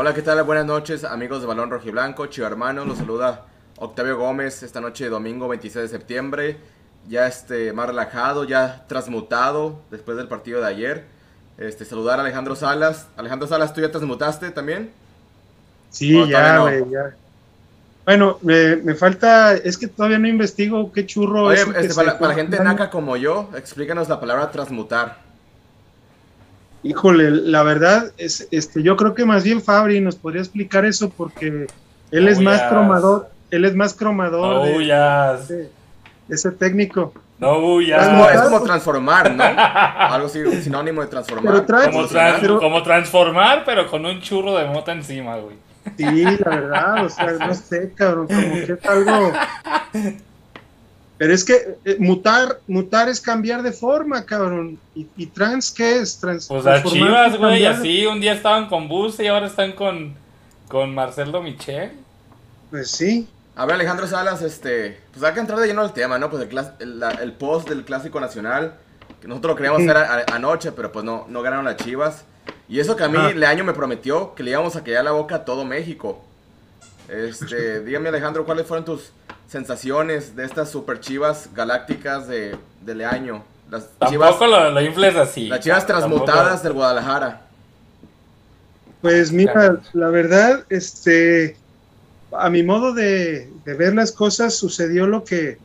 Hola, ¿qué tal? Buenas noches, amigos de Balón Rojiblanco, Chivo Hermano, los saluda Octavio Gómez esta noche, domingo 26 de septiembre. Ya este, más relajado, ya transmutado después del partido de ayer. Este, saludar a Alejandro Salas. Alejandro Salas, ¿tú ya transmutaste también? Sí, ya, güey, ya. Bueno, me, falta, es que todavía no investigo qué churro es. Este, para, para, la gente naca como yo, explícanos la palabra transmutar. Híjole, la verdad es, este, yo creo que más bien Fabri nos podría explicar eso porque él es más cromador, él es más cromador. de, ese técnico. No, ya. Es como, transformar, ¿no? Algo así, sinónimo de transformar. como, transformar, pero con un churro de mota encima, güey. Sí, la verdad, o sea, no sé, cabrón, como que es algo. Pero es que eh, mutar, mutar es cambiar de forma, cabrón. ¿Y, trans qué es? Trans, pues las chivas, güey, así un día estaban con Bus y ahora están con, con Marcelo Michel. Pues sí. A ver, Alejandro Salas, este, pues hay que entrar de lleno al tema, ¿no? Pues el, el, post del Clásico Nacional, que nosotros lo queríamos hacer anoche, pero pues no, no ganaron las chivas. Y eso que a mí Leaño me prometió que le íbamos a callar la boca a todo México. Este, dígame Alejandro, ¿cuáles fueron tus sensaciones de estas super chivas galácticas de, de Leaño? Las Tampoco lo, lo así. Las chivas transmutadas del Guadalajara. Pues mira, la verdad, este, a mi modo de, ver las cosas, sucedió lo que,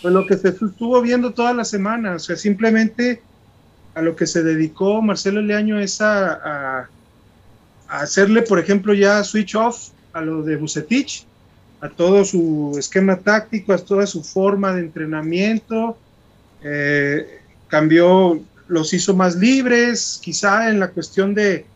pues lo que se estuvo viendo toda la semana. O sea, simplemente a lo que se dedicó Marcelo Leaño es a, a, hacerle, por ejemplo, ya switch off a lo de Bucetich, a todo su esquema táctico, a toda su forma de entrenamiento. Eh, cambió, los hizo más libres, quizá en la cuestión de,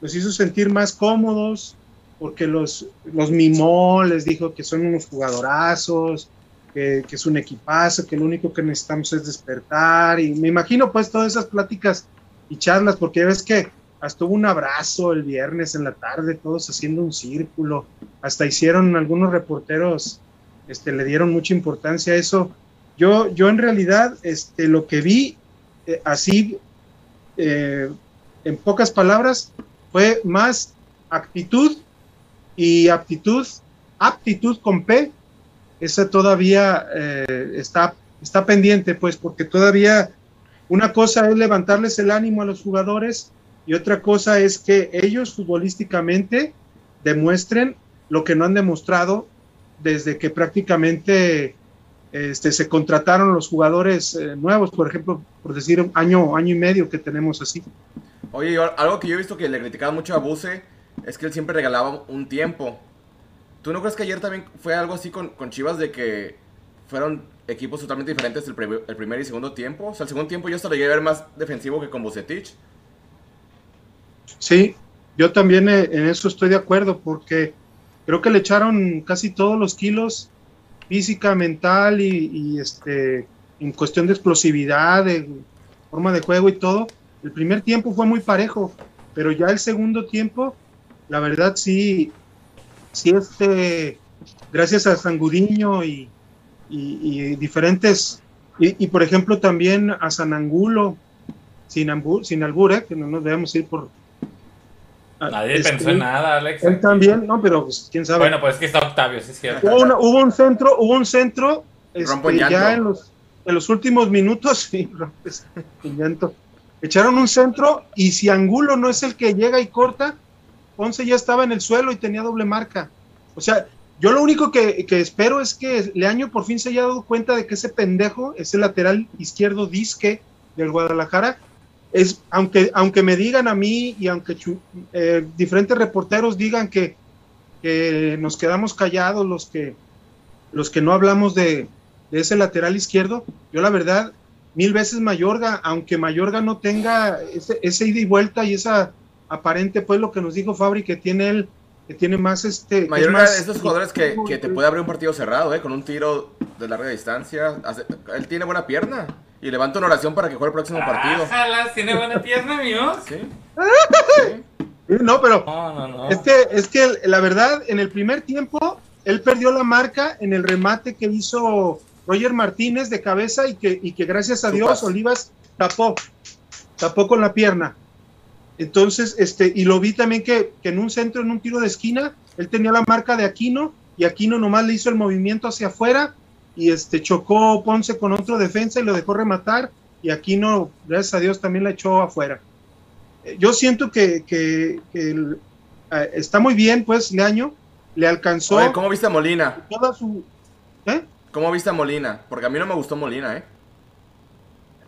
los hizo sentir más cómodos porque los, los mimó, les dijo que son unos jugadorazos, que, es un equipazo, que lo único que necesitamos es despertar. Y me imagino pues todas esas pláticas y charlas, porque ves que hasta hubo un abrazo el viernes en la tarde, todos haciendo un círculo, hasta hicieron algunos reporteros, este, le dieron mucha importancia a eso. Yo, yo en realidad, este, lo que vi eh, así, eh, en pocas palabras, fue más actitud y aptitud, aptitud con P, esa todavía eh, está, está pendiente, pues, porque todavía una cosa es levantarles el ánimo a los jugadores y otra cosa es que ellos futbolísticamente demuestren lo que no han demostrado desde que prácticamente este, se contrataron los jugadores eh, nuevos, por ejemplo, por decir un año, año y medio que tenemos así. Oye, algo que yo he visto que le criticaba mucho a Buse es que él siempre regalaba un tiempo. ¿Tú no crees que ayer también fue algo así con, Chivas de que fueron equipos totalmente diferentes el, primer y segundo tiempo? O sea, el segundo tiempo yo hasta llegué a ver más defensivo que con Bucetich. Sí, yo también eh, en eso estoy de acuerdo porque creo que le echaron casi todos los kilos física, mental y, este en cuestión de explosividad, de forma de juego y todo. El primer tiempo fue muy parejo, pero ya el segundo tiempo la verdad sí, sí este, gracias a Sangudiño y, y, diferentes, y, por ejemplo también a San Angulo, sin, sin albur, ¿eh? que no nos debemos ir por... Nadie pensó en nada, Alex. Él también, no, pero pues, quién sabe. Bueno, pues es que está Octavio, sí es cierto. Hubo, un centro, hubo un centro este, ya en los, en los últimos minutos, sí, rompes llanto. Echaron un centro y si Angulo no es el que llega y corta, Ponce ya estaba en el suelo y tenía doble marca. O sea, yo lo único que, espero es que Leaño por fin se haya dado cuenta de que ese pendejo, ese lateral izquierdo disque del Guadalajara, es, aunque, aunque me digan a mí y aunque eh, diferentes reporteros digan que, nos quedamos callados los que, los que no hablamos de, ese lateral izquierdo, yo la verdad, mil veces Mayorga, aunque Mayorga no tenga ese, ese ida y vuelta y esa aparente pues lo que nos dijo Fabri que tiene él que tiene más este Mayorga de esos jugadores que, que, te puede abrir un partido cerrado eh con un tiro de larga distancia él tiene buena pierna y levanta una oración para que juegue el próximo ah, partido. tiene buena pierna mío sí, no pero no, no, es que es que la verdad en el primer tiempo él perdió la marca en el remate que hizo Roger Martínez de cabeza y que, y que gracias a Dios Olivas tapó tapó con la pierna. Entonces, este, y lo vi también que, que en un centro, en un tiro de esquina, él tenía la marca de Aquino y Aquino nomás le hizo el movimiento hacia afuera y este chocó Ponce con otro defensa y lo dejó rematar y Aquino, gracias a Dios, también la echó afuera. Eh, yo siento que, que, que está muy bien, pues, Leaño, le alcanzó. Oye, ¿cómo viste a Molina? Toda su, ¿eh? ¿Cómo viste a Molina? Porque a mí no me gustó Molina, ¿eh?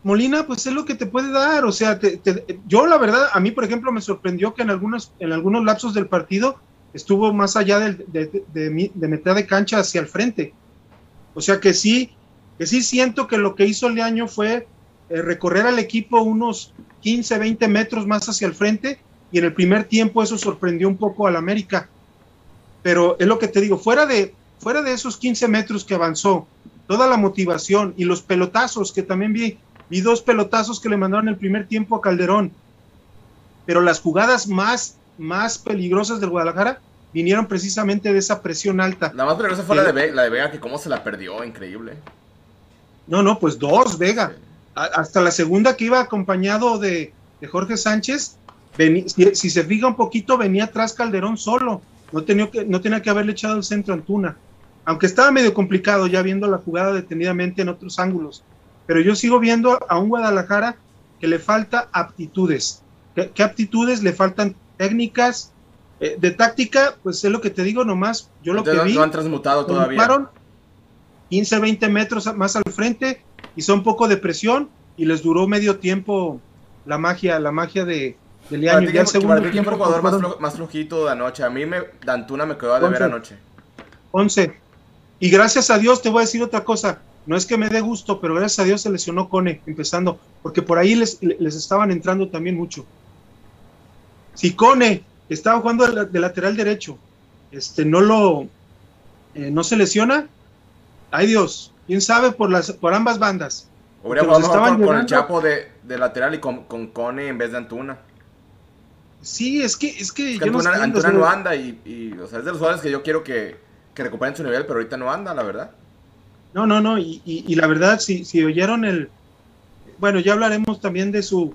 Molina, pues es lo que te puede dar. O sea, yo la verdad, a mí, por ejemplo, me sorprendió que en algunos, en algunos lapsos del partido estuvo más allá de, de, de, de mitad de cancha hacia el frente. O sea que sí, que sí siento que lo que hizo Leaño fue eh, recorrer al equipo unos 15, 20 metros más hacia el frente y en el primer tiempo eso sorprendió un poco al América. Pero es lo que te digo, fuera de, fuera de esos 15 metros que avanzó, toda la motivación y los pelotazos que también vi, vi dos pelotazos que le mandaron el primer tiempo a Calderón, pero las jugadas más, más peligrosas del Guadalajara vinieron precisamente de esa presión alta. La más peligrosa fue la, de Vega, la de Vega, que cómo se la perdió, increíble. No, no, pues dos, Vega. hasta la segunda que iba acompañado de, Jorge Sánchez, si, se fija un poquito, venía atrás Calderón solo. No tenía, que, no tenía que haberle echado el centro a Antuna. Aunque estaba medio complicado ya viendo la jugada detenidamente en otros ángulos. Pero yo sigo viendo a un Guadalajara que le falta aptitudes. ¿Qué, aptitudes? Le faltan técnicas. Eh, de táctica, pues es lo que te digo nomás. Yo lo que vi. No han transmutado todavía. 15, 20 metros más al frente, hizo un poco de presión y les duró medio tiempo la magia, la magia de, del año. Ya el segundo tiempo, el jugador más, más, flojito de anoche. A mí me, Dantuna me quedó a deber anoche. 11. Y gracias a Dios te voy a decir otra cosa no es que me dé gusto, pero gracias a Dios se lesionó Cone empezando, porque por ahí les, les estaban entrando también mucho. Si Cone estaba jugando de, lateral derecho, este, no lo, eh, no se lesiona, ay Dios, quién sabe por las, por ambas bandas. Hubiera estaban con, el Chapo de, lateral y con, con, Cone en vez de Antuna. Sí, es que, es que, Antuna, no, anda y, o sea, es de los jugadores que yo quiero que, que recuperen su nivel, pero ahorita no anda, la verdad. No, no, no, y, y, la verdad, si, si oyeron el, bueno, ya hablaremos también de su,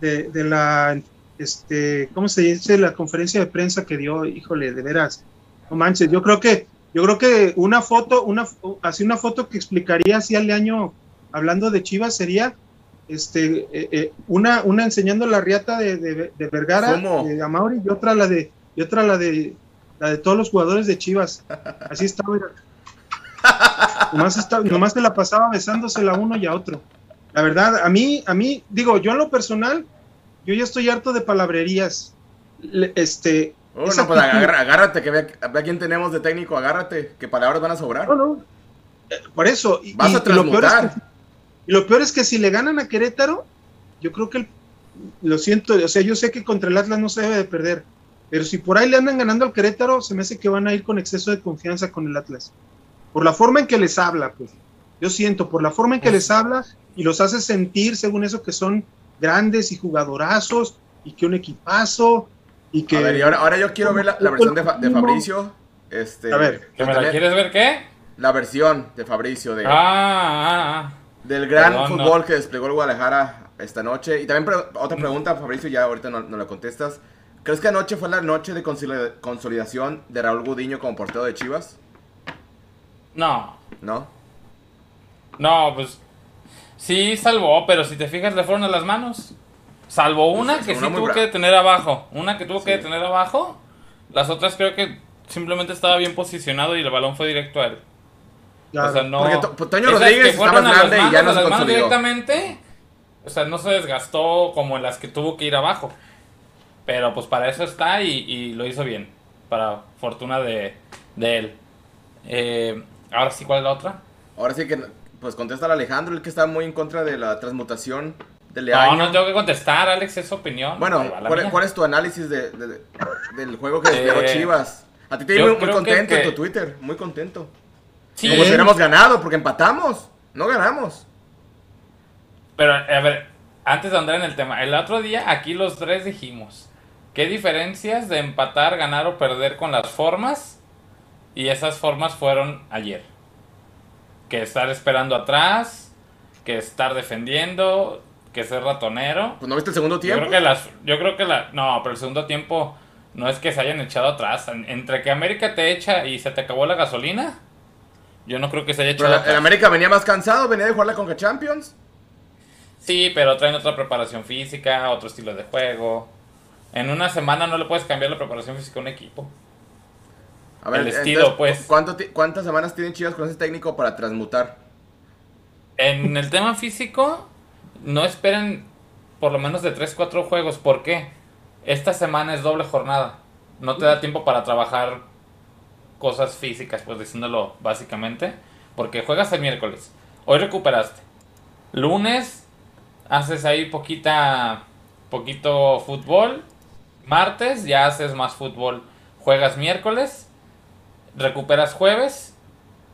de, de, la, este, ¿cómo se dice? La conferencia de prensa que dio, híjole, de veras, no manches, yo creo que, yo creo que una foto, una, así una foto que explicaría así al año, hablando de Chivas, sería, este, eh, eh, una, una enseñando la riata de, de, Vergara, de Amauri, y otra la de, y otra la de, la de todos los jugadores de Chivas, así está, mira nomás, está, nomás te la pasaba besándosela a uno y a otro. La verdad, a mí, a mí, digo, yo en lo personal, yo ya estoy harto de palabrerías. este. Oh, no, pues agárrate, que vea, vea, quién tenemos de técnico, agárrate, que palabras van a sobrar. No, no. Eh, por eso. Vas a transmutar. Y lo, peor es que, si le ganan a Querétaro, yo creo que lo siento, o sea, yo sé que contra el Atlas no se debe de perder, pero si por ahí le andan ganando al Querétaro, se me hace que van a ir con exceso de confianza con el Atlas por la forma en que les habla, pues. Yo siento, por la forma en que les habla y los hace sentir, según eso, que son grandes y jugadorazos y que un equipazo y que... A ver, y ahora, ahora yo quiero ver la, versión de, de, Fabricio. Este, a ver. ¿Que me la quieres ver qué? La versión de Fabricio de... Ah, ah, ah. Del gran fútbol que desplegó el Guadalajara esta noche. Y también otra pregunta, Fabricio, ya ahorita no, no la contestas. ¿Crees que anoche fue la noche de consolidación de Raúl Gudiño como portero de Chivas? No. ¿No? No, pues sí salvó, pero si te fijas le fueron a las manos. Salvo una que sí tuvo que detener abajo. Una que tuvo que detener abajo. Las otras creo que simplemente estaba bien posicionado y el balón fue directo a él. O sea, no. Porque pues, Toño Rodríguez estaba grande y ya no se consolidó. directamente. O sea, no se desgastó como en las que tuvo que ir abajo. Pero pues para eso está y, y lo hizo bien. Para fortuna de, de él. Eh, Ahora sí, ¿cuál es la otra? Ahora sí que, pues contesta a Alejandro, el que está muy en contra de la transmutación de Leaño. No, no tengo que contestar, Alex, es su opinión. Bueno, ¿cuál, es tu análisis de, del juego que desplegó eh, Chivas? A ti te vi muy, contento en tu Twitter, muy contento. Sí. Como si hubiéramos ganado, porque empatamos, no ganamos. Pero, a ver, antes de andar en el tema, el otro día aquí los tres dijimos, ¿qué diferencias de empatar, ganar o perder con las formas? Y esas formas fueron ayer. Que estar esperando atrás, que estar defendiendo. que ser ratonero. Pues no viste el segundo tiempo. Yo creo que las, yo creo que la, no, pero el segundo tiempo no es que se hayan echado atrás. Entre que América te echa y se te acabó la gasolina, yo no creo que se haya echado atrás. En América venía más cansado, venía de jugar la Conca Champions. Sí, pero traen otra preparación física, otro estilo de juego. En una semana no le puedes cambiar la preparación física a un equipo. A ver, el estilo, pues. ¿Cuántas semanas tienen Chivas con ese técnico para transmutar? En el tema físico, no esperen por lo menos de 3, 4 juegos. ¿Por qué? Esta semana es doble jornada. No te da tiempo para trabajar cosas físicas, pues diciéndolo básicamente. Porque juegas el miércoles. Hoy recuperaste. Lunes haces ahí poquita, poquito fútbol. Martes ya haces más fútbol. Juegas miércoles. Recuperas jueves.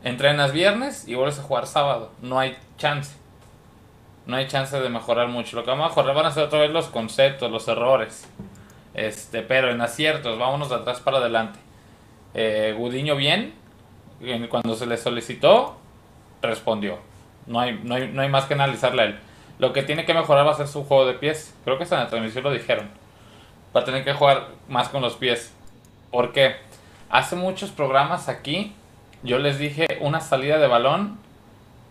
Entrenas viernes y vuelves a jugar sábado. No hay chance no hay chance de mejorar mucho. Lo que vamos a mejorar van a ser otra vez los conceptos, los errores. Este, pero en aciertos, vámonos de atrás para adelante. Eh, Gudiño bien, cuando se le solicitó, respondió. No hay, no, hay, no hay más que analizarle a él. Lo que tiene que mejorar va a ser su juego de pies. Creo que hasta en la transmisión lo dijeron. Va a tener que jugar más con los pies. ¿Por qué? Hace muchos programas aquí yo les dije una salida de balón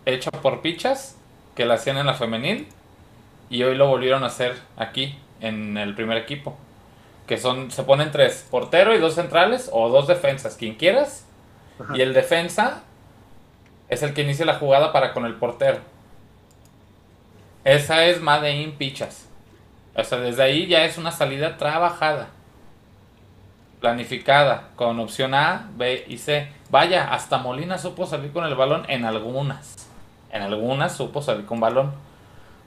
hecha por pichas que la hacían en la femenil y hoy lo volvieron a hacer aquí en el primer equipo. Que son, se ponen tres, portero y dos centrales o dos defensas, quien quieras. Y el defensa es el que inicia la jugada para con el portero. Esa es Made in Pichas. O sea, desde ahí ya es una salida trabajada. Planificada. Con opción A, B y C. Vaya, hasta Molina supo salir con el balón en algunas. En algunas supo salir con balón.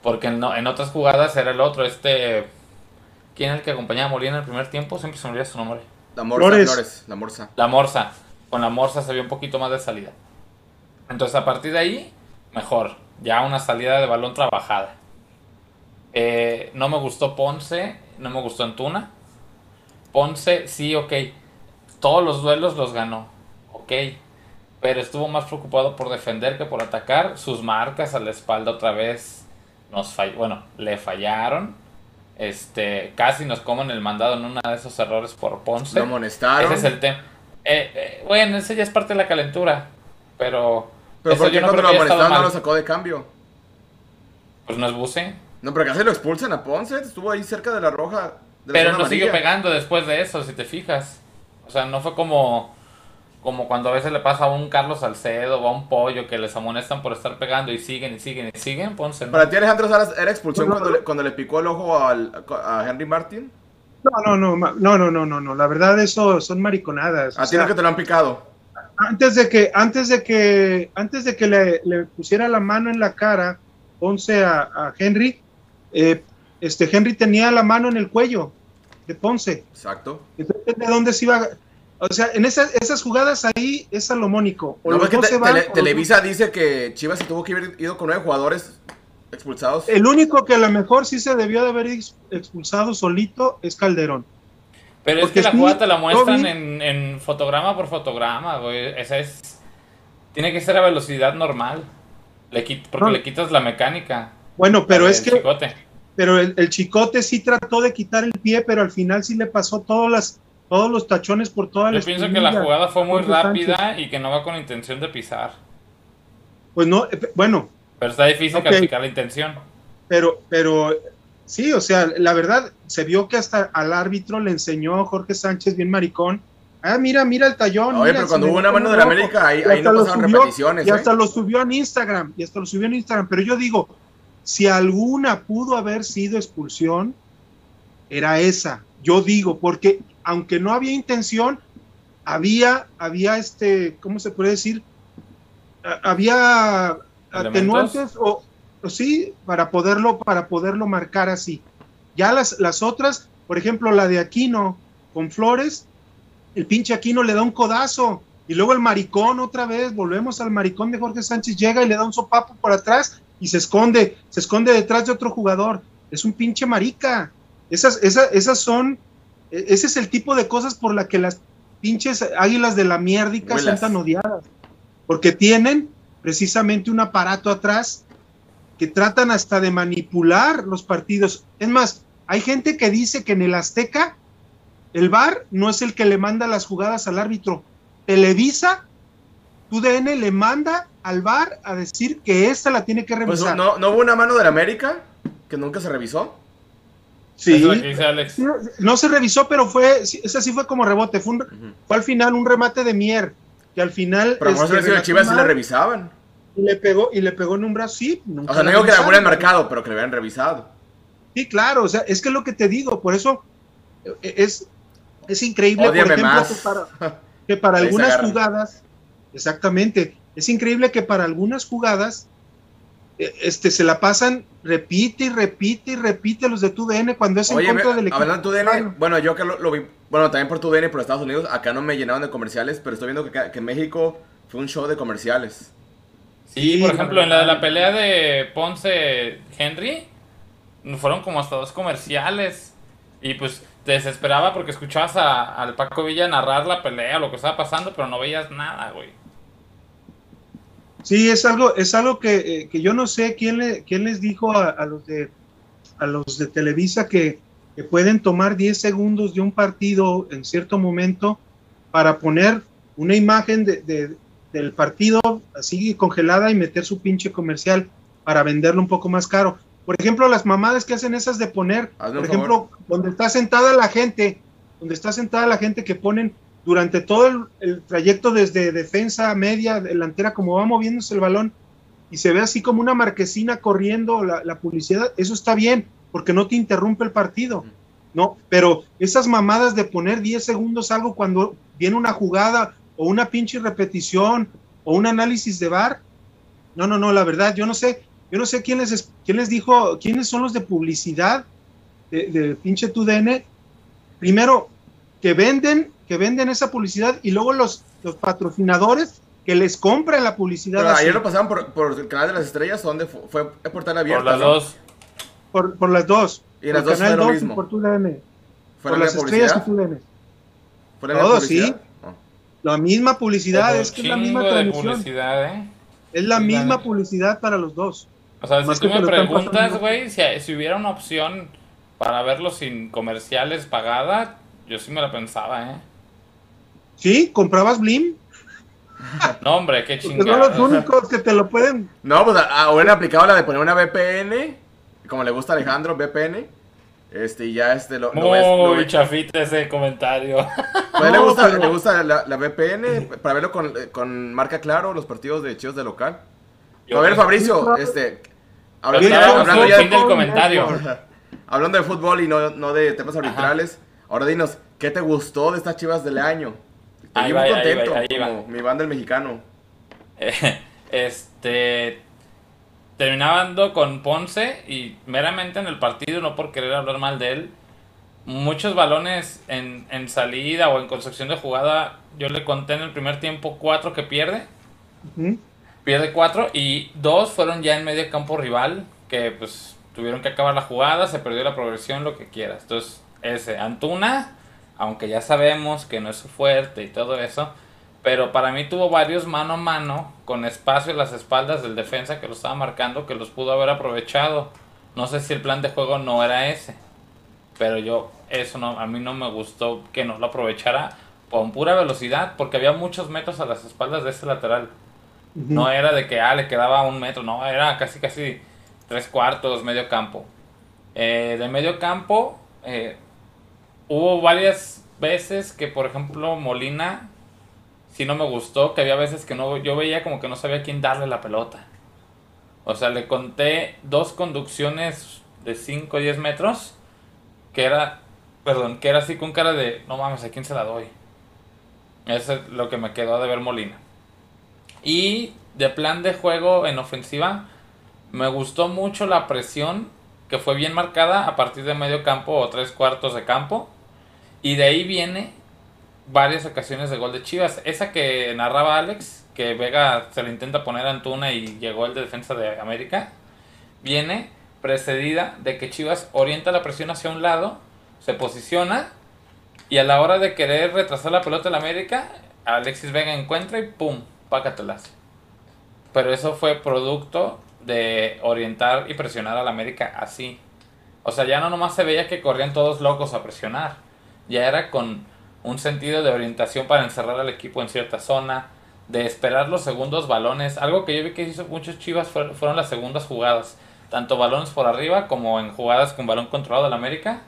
Porque en, en otras jugadas era el otro, este... ¿Quién es el que acompañaba a Molina en el primer tiempo? Siempre se me olvida su nombre. La Morsa, Flores. La Morsa. La Morsa. Con la Morsa se vio un poquito más de salida. Entonces a partir de ahí, mejor. Ya una salida de balón trabajada. Eh, no me gustó Ponce, no me gustó Antuna. Ponce, sí, ok. Todos los duelos los ganó. Ok pero estuvo más preocupado por defender que por atacar. Sus marcas a la espalda otra vez nos falló, bueno, le fallaron. Este, casi nos comen el mandado en uno de esos errores por Ponce. Lo amonestaron. Ese es el tema. Eh, eh, bueno, ese ya es parte de la calentura, pero... Pero ¿por qué cuando lo amonestaron no lo sacó de cambio? Pues no es buce. No, pero casi lo expulsan a Ponce, estuvo ahí cerca de la roja. Pero no siguió pegando después de eso, si te fijas. O sea, no fue como como cuando a veces le pasa a un Carlos Salcedo o a un Pollo que les amonestan por estar pegando y siguen y siguen y siguen, Ponce. ¿Para ti Alejandro Salas era expulsión cuando, le, cuando le picó el ojo al, a Henry Martin? No, no, no, no, no, no, no, no, la verdad eso son mariconadas. ¿A ti no que te lo han picado? Antes de que, antes de que, antes de que le, le pusiera la mano en la cara, Ponce a, a Henry, eh, este Henry tenía la mano en el cuello de Ponce. Exacto. Entonces, ¿de dónde se iba? O sea, en esas, esas jugadas ahí es salomónico. O no, Televisa dice que Chivas se tuvo que haber ido con nueve jugadores expulsados. El único que a lo mejor sí se debió de haber expulsado solito es Calderón. Pero es que la jugada te la muestran en, fotograma por fotograma, güey. Esa es. Tiene que ser a velocidad normal. Le porque le quitas la mecánica. Bueno, pero es que. Pero el, el, chicote sí trató de quitar el pie, pero al final sí le pasó todas las todos los tachones por toda la Yo pienso que la jugada fue muy rápida y que no va con intención de pisar. Pues no, eh, bueno. Pero está difícil calificar la intención. Pero, pero sí, o sea, la verdad, se vio que hasta al árbitro le enseñó Jorge Sánchez, bien maricón. Ah, mira, mira el tallón. Oye, pero cuando hubo una mano de la América, ahí, ahí no pasaron repeticiones. Y hasta ¿eh? lo subió en Instagram, y hasta lo subió en Instagram. Pero yo digo, si alguna pudo haber sido expulsión, era esa. Yo digo, porque aunque no había intención, había, había este, ¿cómo se puede decir? Había atenuantes o, sí, para poderlo, para poderlo marcar así. Ya las, las otras, por ejemplo, la de Aquino con Flores, el pinche Aquino le da un codazo y luego el maricón otra vez, volvemos al maricón de Jorge Sánchez, llega y le da un sopapo por atrás y se esconde, se esconde detrás de otro jugador. Es un pinche marica. Esas, esas, esas son e-, ese es el tipo de cosas por la que las pinches águilas de la mierdica son tan odiadas. Porque tienen precisamente un aparato atrás que tratan hasta de manipular los partidos. Es más, hay gente que dice que en el Azteca el VAR no es el que le manda las jugadas al árbitro. Televisa, TUDN le manda al VAR a decir que esta la tiene que pues, revisar. ¿no, ¿No hubo una mano del América que nunca se revisó? Sí, no, se revisó, pero fue, esa sí fue como rebote, fue, fue al final un remate de Mier, que al final... Pero este, no se Chivas sí le revisaban. Y le pegó, y le pegó en un brazo, sí. O sea, no digo que la el mercado, pero que le habían revisado. Sí, claro, o sea, es que es lo que te digo, por eso eh, es, es increíble, por ejemplo, que para, algunas jugadas, exactamente, es increíble que para algunas jugadas eh, este, se la pasan, repite y repite y repite los de TUDN cuando es en contra del equipo. bueno, yo que lo, vi, bueno, también por TUDN por Estados Unidos, acá no me llenaban de comerciales, pero estoy viendo que, que en México fue un show de comerciales. Sí, por ejemplo, en la de la pelea de Ponce Henry, fueron como hasta dos comerciales. Y pues te desesperaba porque escuchabas a, al Paco Villa narrar la pelea, lo que estaba pasando, pero no veías nada, güey. Sí, es algo, es algo que, eh, yo no sé quién, le, quién les dijo a, los de a los de Televisa que, pueden tomar 10 segundos de un partido en cierto momento para poner una imagen de, del partido así congelada y meter su pinche comercial para venderlo un poco más caro. Por ejemplo, las mamadas que hacen esas de poner, por ejemplo, donde está sentada la gente, donde está sentada la gente que ponen durante todo el, trayecto desde defensa, media, delantera, como va moviéndose el balón, y se ve así como una marquesina corriendo la, la publicidad, eso está bien, porque no te interrumpe el partido, ¿no? Pero esas mamadas de poner 10 segundos algo cuando viene una jugada o una pinche repetición o un análisis de VAR. No, no, no, la verdad, yo no sé, yo no sé quién les, quién les dijo, quiénes son los de publicidad de, de pinche TUDN. Primero, que venden, que venden esa publicidad y luego los, los patrocinadores que les compran la publicidad. Pero ayer lo pasaron por, el canal de las estrellas, donde fue, fue portal abierto. Por las dos. Por, las dos. Y en las dos fue lo mismo. Por TUDN. Por las estrellas y TUDN. Todo, sí. La misma publicidad, es que es la misma transmisión. ¿eh? Es la misma publicidad para los dos. O sea, si tú me preguntas, güey, si, si, hubiera una opción para verlo sin comerciales pagada, yo sí me la pensaba, ¿eh? ¿Sí? ¿Comprabas Blim? No, hombre, qué chingada. Son los únicos que te lo pueden. No, pues ahora aplicado la de poner una VPN, como le gusta a Alejandro, VPN este, y ya este lo, Muy lo ves, chafita ese comentario. Pues le gusta, le gusta la, la, VPN para verlo con, con, marca claro los partidos de Chivas de local. a ver, Fabricio, este. Hablando, ya, hablando ya del comentario. Hablando de fútbol y no, no de temas arbitrales, ahora dinos, ¿qué te gustó de estas Chivas del año? Estoy muy contento, como mi banda el mexicano. este terminando con Ponce y meramente en el partido, no por querer hablar mal de él, muchos balones en, salida o en construcción de jugada, yo le conté en el primer tiempo cuatro que pierde. Pierde cuatro y dos fueron ya en medio campo rival, que pues tuvieron que acabar la jugada, se perdió la progresión, lo que quieras. Entonces, ese, Antuna, aunque ya sabemos que no es fuerte y todo eso, pero para mí tuvo varios mano a mano con espacio en las espaldas del defensa que lo estaba marcando que los pudo haber aprovechado. No sé si el plan de juego no era ese. Pero yo, eso no, a mí no me gustó que no lo aprovechara con pura velocidad porque había muchos metros a las espaldas de ese lateral. No era de que ah, le quedaba un metro, no, era casi casi tres cuartos, medio campo. Eh, de medio campo eh, hubo varias veces que, por ejemplo, Molina sí no me gustó, que había veces que no, yo veía como que no sabía quién darle la pelota. O sea, le conté dos conducciones de 5 o 10 metros, que era, perdón, que era así con cara de, no mames, ¿a quién se la doy? Eso es lo que me quedó de ver Molina. Y de plan de juego en ofensiva, me gustó mucho la presión, que fue bien marcada a partir de medio campo o tres cuartos de campo. Y de ahí viene varias ocasiones de gol de Chivas. Esa que narraba Alex, que Vega se le intenta poner a Antuna y llegó el de defensa de América, viene precedida de que Chivas orienta la presión hacia un lado, se posiciona y a la hora de querer retrasar la pelota en América, Alexis Vega encuentra y ¡pum! Pácatelas. Pero eso fue producto de orientar y presionar al América así. O sea, ya no nomás se veía que corrían todos locos a presionar. Ya era con un sentido de orientación para encerrar al equipo en cierta zona, de esperar los segundos balones. Algo que yo vi que hizo muchos Chivas fueron las segundas jugadas. Tanto balones por arriba como en jugadas con balón controlado del América.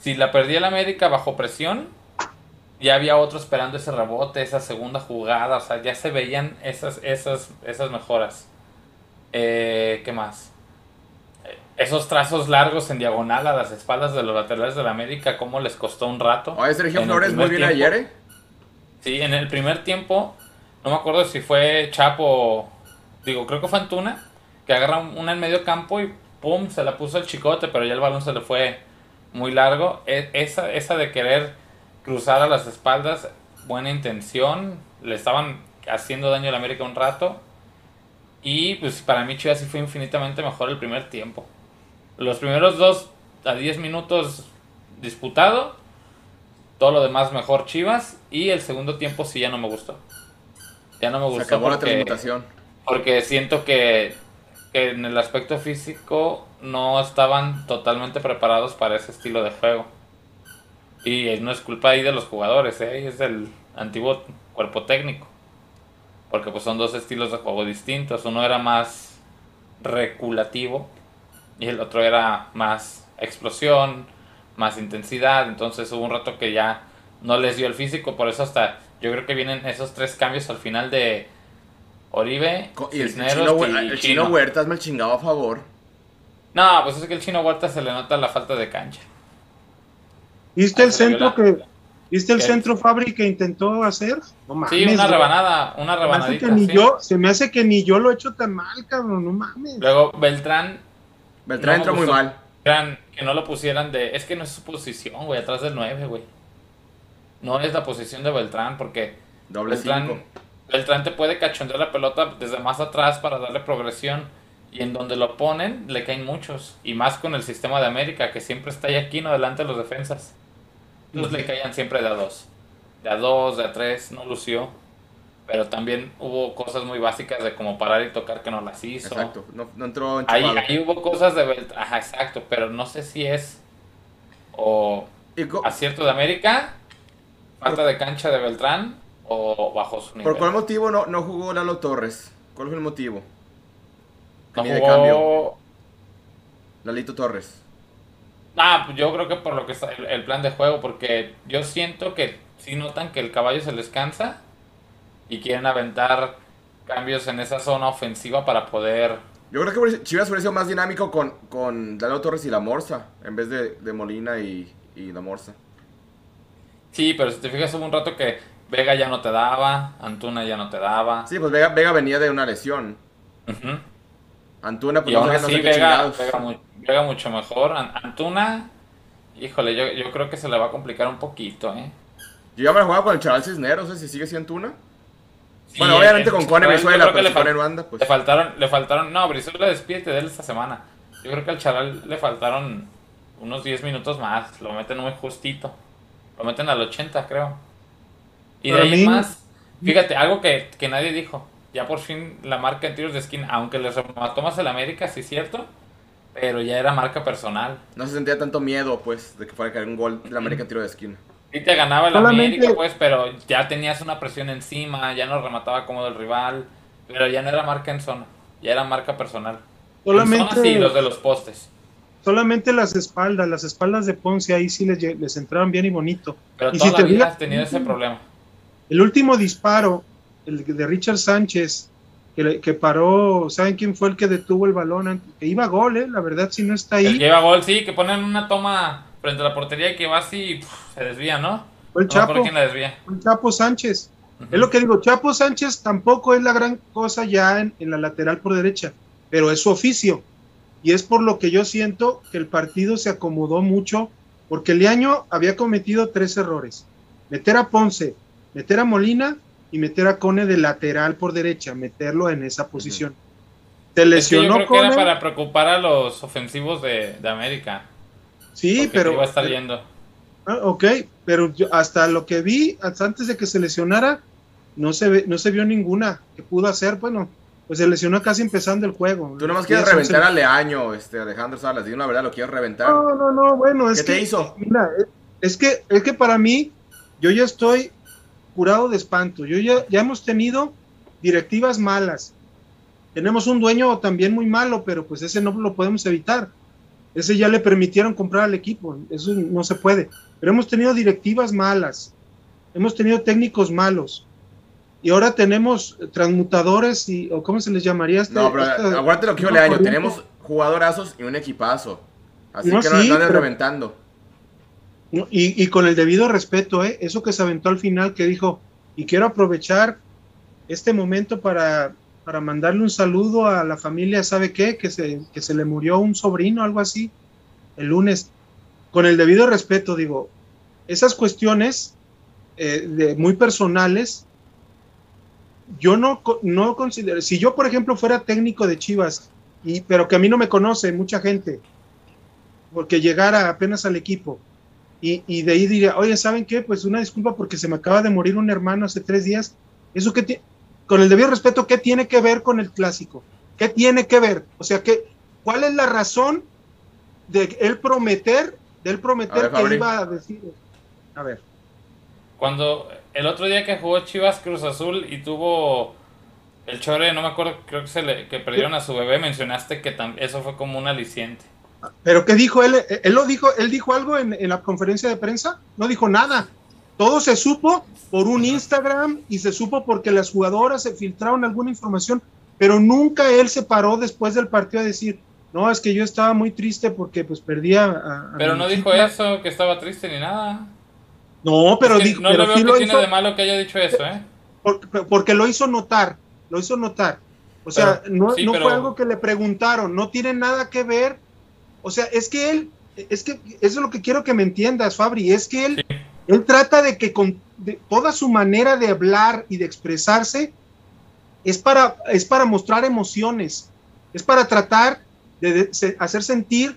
Si la perdía el América bajo presión, ya había otro esperando ese rebote, esa segunda jugada. O sea, ya se veían esas, esas, esas mejoras. Eh, ¿Qué más? Esos trazos largos en diagonal a las espaldas de los laterales de la América, ¿cómo les costó un rato? Oye, Sergio Flores muy bien ayer, ¿eh? Sí, en el primer tiempo, no me acuerdo si fue Chapo, digo, creo que fue Antuna, que agarra una en medio campo y pum, se la puso el chicote, pero ya el balón se le fue muy largo. E, esa, esa de querer cruzar a las espaldas, buena intención, le estaban haciendo daño a la América un rato y pues para mí Chivas sí fue infinitamente mejor el primer tiempo. Los primeros dos a 10 minutos disputado. Todo lo demás mejor Chivas. Y el segundo tiempo sí ya no me gustó. Ya no me gustó. Se acabó la transmutación. Porque siento que, que en el aspecto físico no estaban totalmente preparados para ese estilo de juego. Y no es culpa ahí de los jugadores, ¿eh? es del antiguo cuerpo técnico porque pues son dos estilos de juego distintos. Uno era más reculativo y el otro era más explosión, más intensidad. Entonces hubo un rato que ya no les dio el físico, por eso hasta yo creo que vienen esos tres cambios al final de Oribe, y el, chino, el chino Huertas me chingado a favor. No, pues es que el chino Huerta se le nota la falta de cancha. ¿Viste el centro que ¿Viste el centro fábrica que intentó hacer? No mames, sí, una rebanada, una rebanadita. Se me, yo, se me hace que ni yo lo he hecho tan mal, cabrón, no mames. Luego Beltrán. Beltrán entró muy mal. Que no lo pusieran de. Es que no es su posición, güey, atrás del 9, güey. No es la posición de Beltrán, porque. Doble Beltrán, Beltrán te puede cachondear la pelota desde más atrás para darle progresión. Y en donde lo ponen, le caen muchos. Y más con el sistema de América, que siempre está ahí aquí, no delante de los defensas. Entonces le caían siempre de a dos. De a dos, de a tres, no lució. Pero también hubo cosas muy básicas de como parar y tocar que no las hizo. Exacto, no, entró en ahí, ahí, hubo cosas de Beltrán. Ajá, exacto, pero no sé si es o acierto de América, falta de cancha de Beltrán o bajo su nivel. ¿Por cuál motivo no, no jugó Lalo Torres? ¿Cuál fue el motivo? No jugó... de cambio. Lalito Torres. Ah, pues yo creo que por lo que está el, plan de juego, porque yo siento que si notan que el caballo se les cansa y quieren aventar cambios en esa zona ofensiva para poder. Yo creo que Chivas hubiera sido más dinámico con, con Daniel Torres y la Morsa, en vez de, Molina y, la Morsa. Sí, pero si te fijas, hubo un rato que Vega ya no te daba, Antuna ya no te daba. Sí, pues Vega, Vega venía de una lesión. Antuna, pues y no, así, Vega, Vega, mucho mejor. Antuna, híjole, yo, yo creo que se le va a complicar un poquito, ¿eh? Yo ya me la jugaba con el chaval Cisneros, no sé si sigue siendo Antuna. Bueno, obviamente con Cone Brizuela, pero si banda, pues. Le faltaron, le faltaron, no, Brizuela despídete de él esta semana. Yo creo que al chaval le faltaron unos 10 minutos más, lo meten muy justito. Lo meten al 80, creo. Y de ahí más, fíjate, algo que, que nadie dijo ya por fin la marca en tiros de esquina, aunque les remató más el América, sí es cierto, pero ya era marca personal. No se sentía tanto miedo, pues, de que fuera a caer un gol la América en tiro de esquina. Sí te ganaba el América, pues, pero ya tenías una presión encima, ya no remataba cómodo el rival, pero ya no era marca en zona, ya era marca personal. Solamente... sí, los de los postes. Solamente las espaldas, las espaldas de Ponce ahí sí les, les entraron bien y bonito. Pero y toda la vida has tenido ese problema. El último disparo el de Richard Sánchez, que, que, paró, ¿saben quién fue el que detuvo el balón? Que iba a gol, ¿eh? La verdad, si no está ahí. que iba gol, sí, que ponen una toma frente a la portería que va así y se desvía, ¿no? Fue el Chapo. El Chapo Sánchez. Es lo que digo, Chapo Sánchez tampoco es la gran cosa ya en, en la lateral por derecha, pero es su oficio. Y es por lo que yo siento que el partido se acomodó mucho, porque el año había cometido tres errores. Meter a Ponce, meter a Molina y meter a Cone de lateral por derecha, meterlo en esa posición. Te lesionó es que yo creo que era para preocupar a los ofensivos de, América. Sí, pero. Iba a estar yendo. Ah, ok, pero yo, hasta lo que vi, hasta antes de que se lesionara, no se, ve, no se vio ninguna que pudo hacer. Bueno, pues se lesionó casi empezando el juego. Tú nomás quieres reventar a Leaño, este, Alejandro Salas, digo la verdad, lo quieres reventar. No, no, no, bueno, es ¿Qué que... te hizo? Mira, es que, es que para mí, yo ya estoy curado de espanto. Yo ya, ya hemos tenido directivas malas. Tenemos un dueño también muy malo, pero pues ese no lo podemos evitar. Ese ya le permitieron comprar al equipo, eso no se puede. Pero hemos tenido directivas malas, hemos tenido técnicos malos, y ahora tenemos transmutadores y o cómo se les llamaría este, no pero aguante lo que yo le año tenemos jugadorazos y un equipazo así que no están reventando y, y, con el debido respeto ¿eh? eso que se aventó al final que dijo y quiero aprovechar este momento para, para mandarle un saludo a la familia sabe qué que se, que se le murió un sobrino algo así el lunes. Con el debido respeto digo esas cuestiones eh, de, muy personales yo no, no considero, si yo por ejemplo fuera técnico de Chivas, y, pero que a mí no me conoce mucha gente, porque llegara apenas al equipo, y, y de ahí diría, oye, ¿saben qué? Pues una disculpa porque se me acaba de morir un hermano hace tres días, eso que con el debido respeto, ¿qué tiene que ver con el clásico? ¿Qué tiene que ver? O sea, ¿qué, ¿cuál es la razón de él prometer, de él prometer que iba a decir? A ver. Cuando el otro día que jugó Chivas Cruz Azul y tuvo el chore, no me acuerdo, creo que se le que perdieron a su bebé, mencionaste que eso fue como un aliciente. Pero ¿qué dijo él? Él lo dijo, él dijo algo en, la conferencia de prensa, no dijo nada. Todo se supo por un Instagram y se supo porque las jugadoras se filtraron alguna información, pero nunca él se paró después del partido a decir, no, es que yo estaba muy triste porque pues perdía a... pero no dijo eso, que estaba triste ni nada. No, pero dijo. No pero lo tiene de malo que haya dicho eso, ¿eh? Porque, lo hizo notar, lo hizo notar. O sea, no, fue algo que le preguntaron, no tiene nada que ver. O sea, es que él, es que eso es lo que quiero que me entiendas, Fabri, es que él, él trata de que con toda su manera de hablar y de expresarse es para, es para mostrar emociones, es para tratar de hacer sentir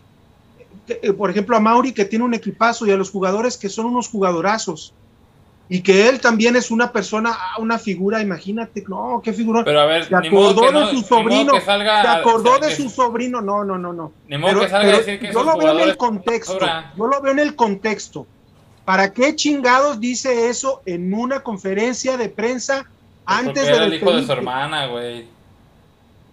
eh, por ejemplo, a Mauri que tiene un equipazo y a los jugadores que son unos jugadorazos. Y que él también es una persona, ah, una figura, imagínate, no, qué figura. Pero a ver, se acordó de su sobrino, se acordó de su sobrino, no, no, no, no. Ni modo que salga a decir que yo lo veo en el contexto, yo lo veo en el contexto. ¿Para qué chingados dice eso en una conferencia de prensa antes de el hijo de su hermana, güey.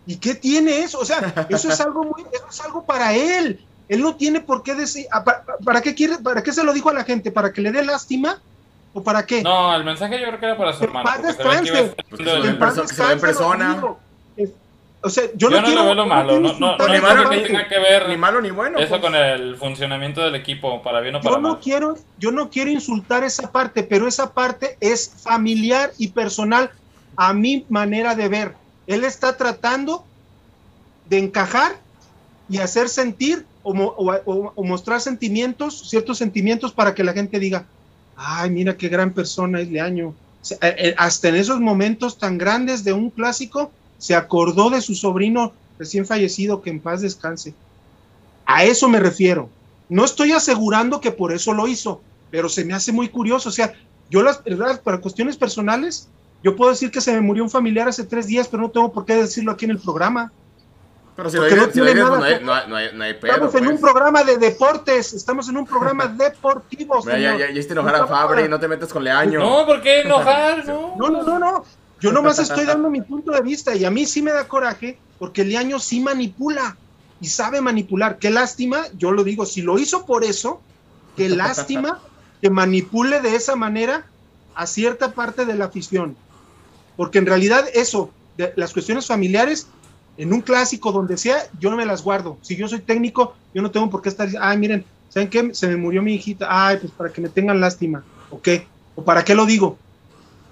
¿Y qué tiene eso? O sea, eso es algo muy, eso es algo para él. Él no tiene por qué decir, ah, ¿para, qué quiere, para qué se lo dijo a la gente? ¿Para que le dé lástima? ¿O para qué? No, el mensaje yo creo que era para su hermano. Que se ve en persona. O sea, yo, no, no quiero, lo veo lo malo, no, no, no, ni malo, que tenga que ver ni malo ni bueno. Eso pues. con el funcionamiento del equipo, para bien o para yo no Quiero, yo no quiero insultar esa parte, pero esa parte es familiar y personal a mi manera de ver. Él está tratando de encajar y hacer sentir o, mostrar sentimientos, ciertos sentimientos para que la gente diga, ay, mira qué gran persona es Leaño. Eh, eh, hasta en esos momentos tan grandes de un clásico, se acordó de su sobrino recién fallecido, que en paz descanse. A eso me refiero. No estoy asegurando que por eso lo hizo, pero se me hace muy curioso. O sea, yo las, para cuestiones personales, yo puedo decir que se me murió un familiar hace tres días, pero no tengo por qué decirlo aquí en el programa. Pero si lo no, pues no, hay, no, hay, no, hay, pedo, Estamos en un pues. programa de deportes, estamos en un programa deportivo. Señor. Ya, ya, ya hiciste enojar a Fabri, no te metes con Leaño. No, ¿por qué enojar? No, no, no, no. Yo nomás estoy dando mi punto de vista y a mí sí me da coraje porque Leaño sí manipula y sabe manipular. Qué lástima, yo lo digo, si lo hizo por eso, qué lástima que manipule de esa manera a cierta parte de la afición. Porque en realidad eso, de las cuestiones familiares, en un clásico, donde sea, yo no me las guardo. Si yo soy técnico, yo no tengo por qué estar ay, miren, ¿saben qué? Se me murió mi hijita, ay, pues para que me tengan lástima, ¿o qué? ¿O para qué lo digo?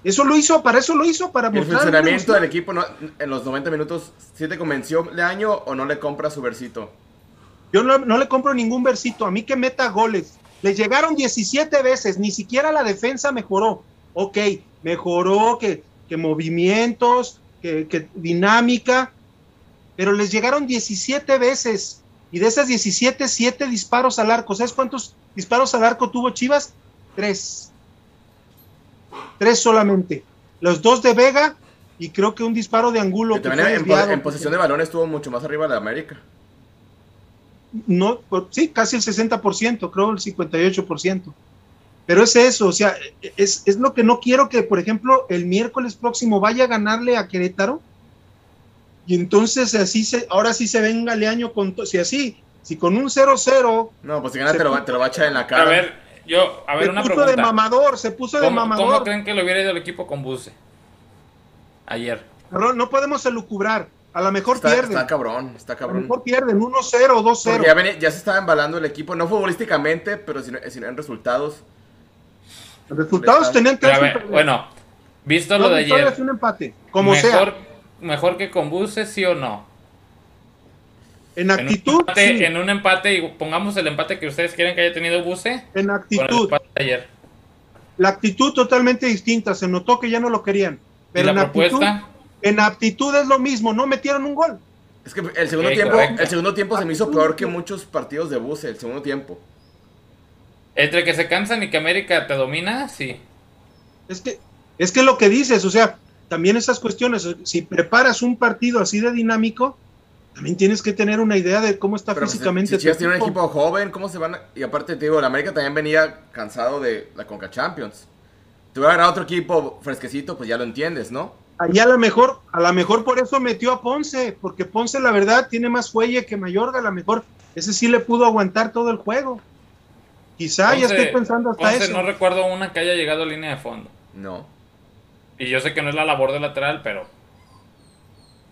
Eso lo hizo, para eso lo hizo, para ¿El funcionamiento del equipo en los 90 minutos, ¿sí te convenció de año o no le compra su versito? Yo no, no, le compro ningún versito, a mí que meta goles. Le llegaron 17 veces, ni siquiera la defensa mejoró. Ok, mejoró que, que movimientos, que, que dinámica, pero les llegaron 17 veces y de esas 17, 7 disparos al arco. ¿Sabes cuántos disparos al arco tuvo Chivas? Tres. Tres solamente. Los dos de Vega y creo que un disparo de Angulo. Que en, posición de balón estuvo mucho más arriba de América. No, sí, casi el 60%, creo el 58%. Pero es eso, o sea, es, es lo que no quiero que, por ejemplo, el miércoles próximo vaya a ganarle a Querétaro. Y entonces así se, ahora sí se venga Leaño con si así, si con un 0-0. No, pues si gana te lo, te lo, va a echar en la cara. A ver, yo, a ver, se una puso de mamador, se puso de mamador. ¿Cómo creen que lo hubiera ido el equipo con Buse? Ayer. no podemos elucubrar. A lo mejor pierden. Está cabrón, está cabrón. A lo mejor pierden 1-0, 2-0. Ya, ya, se estaba embalando el equipo, no futbolísticamente, pero sino, en resultados. Los resultados tenían tres. bueno, visto lo de ayer. un empate, como mejor, sea. Mejor que con Buses, sí o no. En actitud. En un, empate, y pongamos el empate que ustedes quieren que haya tenido Buse. En actitud. ayer. La actitud totalmente distinta. Se notó que ya no lo querían. Pero en Actitud, en aptitud es lo mismo. No metieron un gol. Es que el segundo tiempo, el segundo tiempo se me hizo peor que muchos partidos de Buse. El segundo tiempo. Entre que se cansan y que América te domina, sí. Es que, es que lo que dices, o sea, también esas cuestiones, si preparas un partido así de dinámico, también tienes que tener una idea de cómo está físicamente. Si, si tiene un equipo joven, ¿cómo se van? Y aparte te digo, la América también venía cansado de la Conca Champions. Te voy a ganar otro equipo fresquecito, pues ya lo entiendes, ¿no? Ahí a lo mejor, a lo mejor por eso metió a Ponce, porque Ponce la verdad tiene más fuelle que Mayorga, a lo mejor ese sí le pudo aguantar todo el juego. Quizá ya estoy pensando hasta Ponce, eso. No recuerdo una que haya llegado a línea de fondo. No. Y yo sé que no es la labor de lateral, pero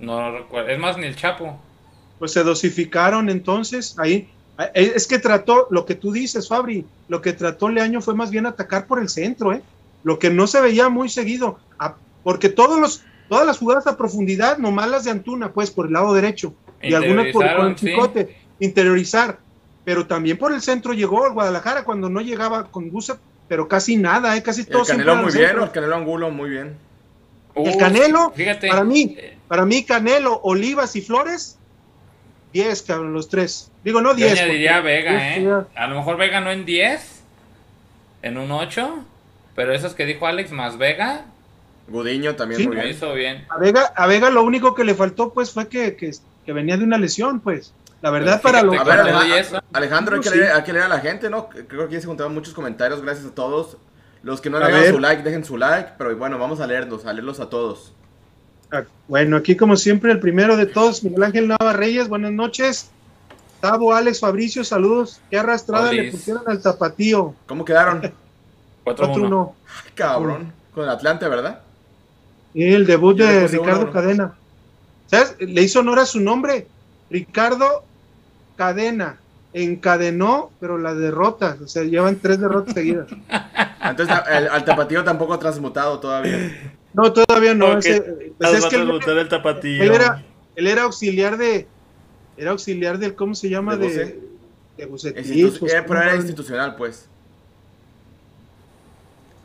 no recuerdo. Es más, ni el Chapo pues se dosificaron entonces ahí. Eh, es que trató, lo que tú dices, Fabri, lo que trató Leaño fue más bien atacar por el centro, ¿eh? Lo que no se veía muy seguido, porque todos los, todas las jugadas a profundidad, nomás las de Antuna, pues por el lado derecho, y algunas por, el chicote, interiorizar, pero también por el centro llegó el Guadalajara cuando no llegaba con Gusa, pero casi nada, ¿eh? Casi todo. El Canelo muy bien, el Canelo Angulo muy bien. el Canelo, para mí, eh. para mí Canelo, Olivas y Flores 10, cabrón, los tres. Digo, no 10. Yo añadiría Vega, ¿eh? A lo mejor Vega no en 10, en un 8, pero esos que dijo Alex más Vega. Gudiño también muy bien. hizo bien. A Vega, a Vega lo único que le faltó, pues, fue que, que, que venía de una lesión, pues. La verdad, para lo a ver, Alejandro, hay que, leer, hay que leer a la gente, ¿no? Creo que ya se juntaron muchos comentarios, gracias a todos. Los que no le dado su like, dejen su like, pero bueno, vamos a leerlos, a leerlos a todos. Bueno, aquí como siempre, el primero de todos, Miguel Ángel Nava Reyes, buenas noches. Tavo, Alex, Fabricio, saludos. Qué arrastrada le pusieron al tapatío. ¿Cómo quedaron? 4-1. Cabrón. Con el Atlante, ¿verdad? Y el debut de Ricardo Cadena. ¿Sabes? Le hizo honor a su nombre. Ricardo Cadena. Encadenó, pero la derrota. O sea, llevan tres derrotas seguidas. Entonces, al tapatío tampoco ha transmutado todavía. No, todavía no. pues es que él, el tapatío. Él era, él era auxiliar de. Era auxiliar del. ¿Cómo se llama? De, de, Bucetín. Pues, pero era institucional, pues.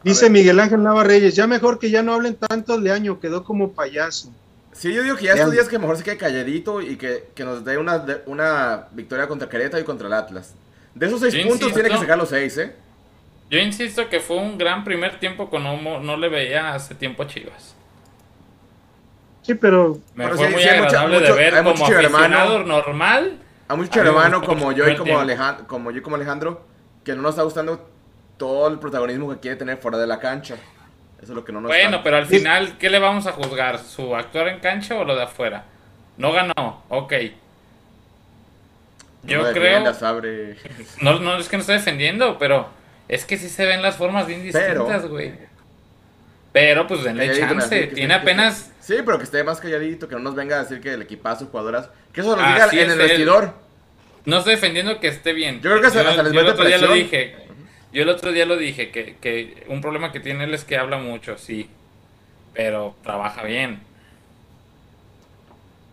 Dice Miguel Ángel Nava Reyes, ya mejor que ya no hablen tanto de año, quedó como payaso. Sí, yo digo que ya estos días que mejor se quede calladito y que, que nos dé una, una victoria contra Querétaro y contra el Atlas. De esos seis puntos tiene que sacar los seis, ¿eh? Yo insisto que fue un gran primer tiempo con no, no le veía hace tiempo a Chivas. Sí, pero... Me fue muy agradable de ver como aficionado normal. A mucho hermano como yo y como Alejandro, como yo como Alejandro, que no nos está gustando todo el protagonismo que quiere tener fuera de la cancha. Eso es lo que no nos Bueno, pero al final, ¿qué le vamos a juzgar? ¿Su actuar en cancha o lo de afuera? No ganó, ok. Yo creo... No, no, es que no estoy defendiendo, pero es que sí se ven las formas bien distintas, güey. Pero, pues denle chance. Tiene apenas. Sí, pero que esté más calladito, que no nos venga a decir que el equipazo, jugadoras. Que eso lo diga en el vestidor. No estoy defendiendo que esté bien. Yo creo que hasta, yo, les yo el otro día lo dije. Yo el otro día lo dije, que, que un problema que tiene él es que habla mucho, sí. Pero trabaja bien.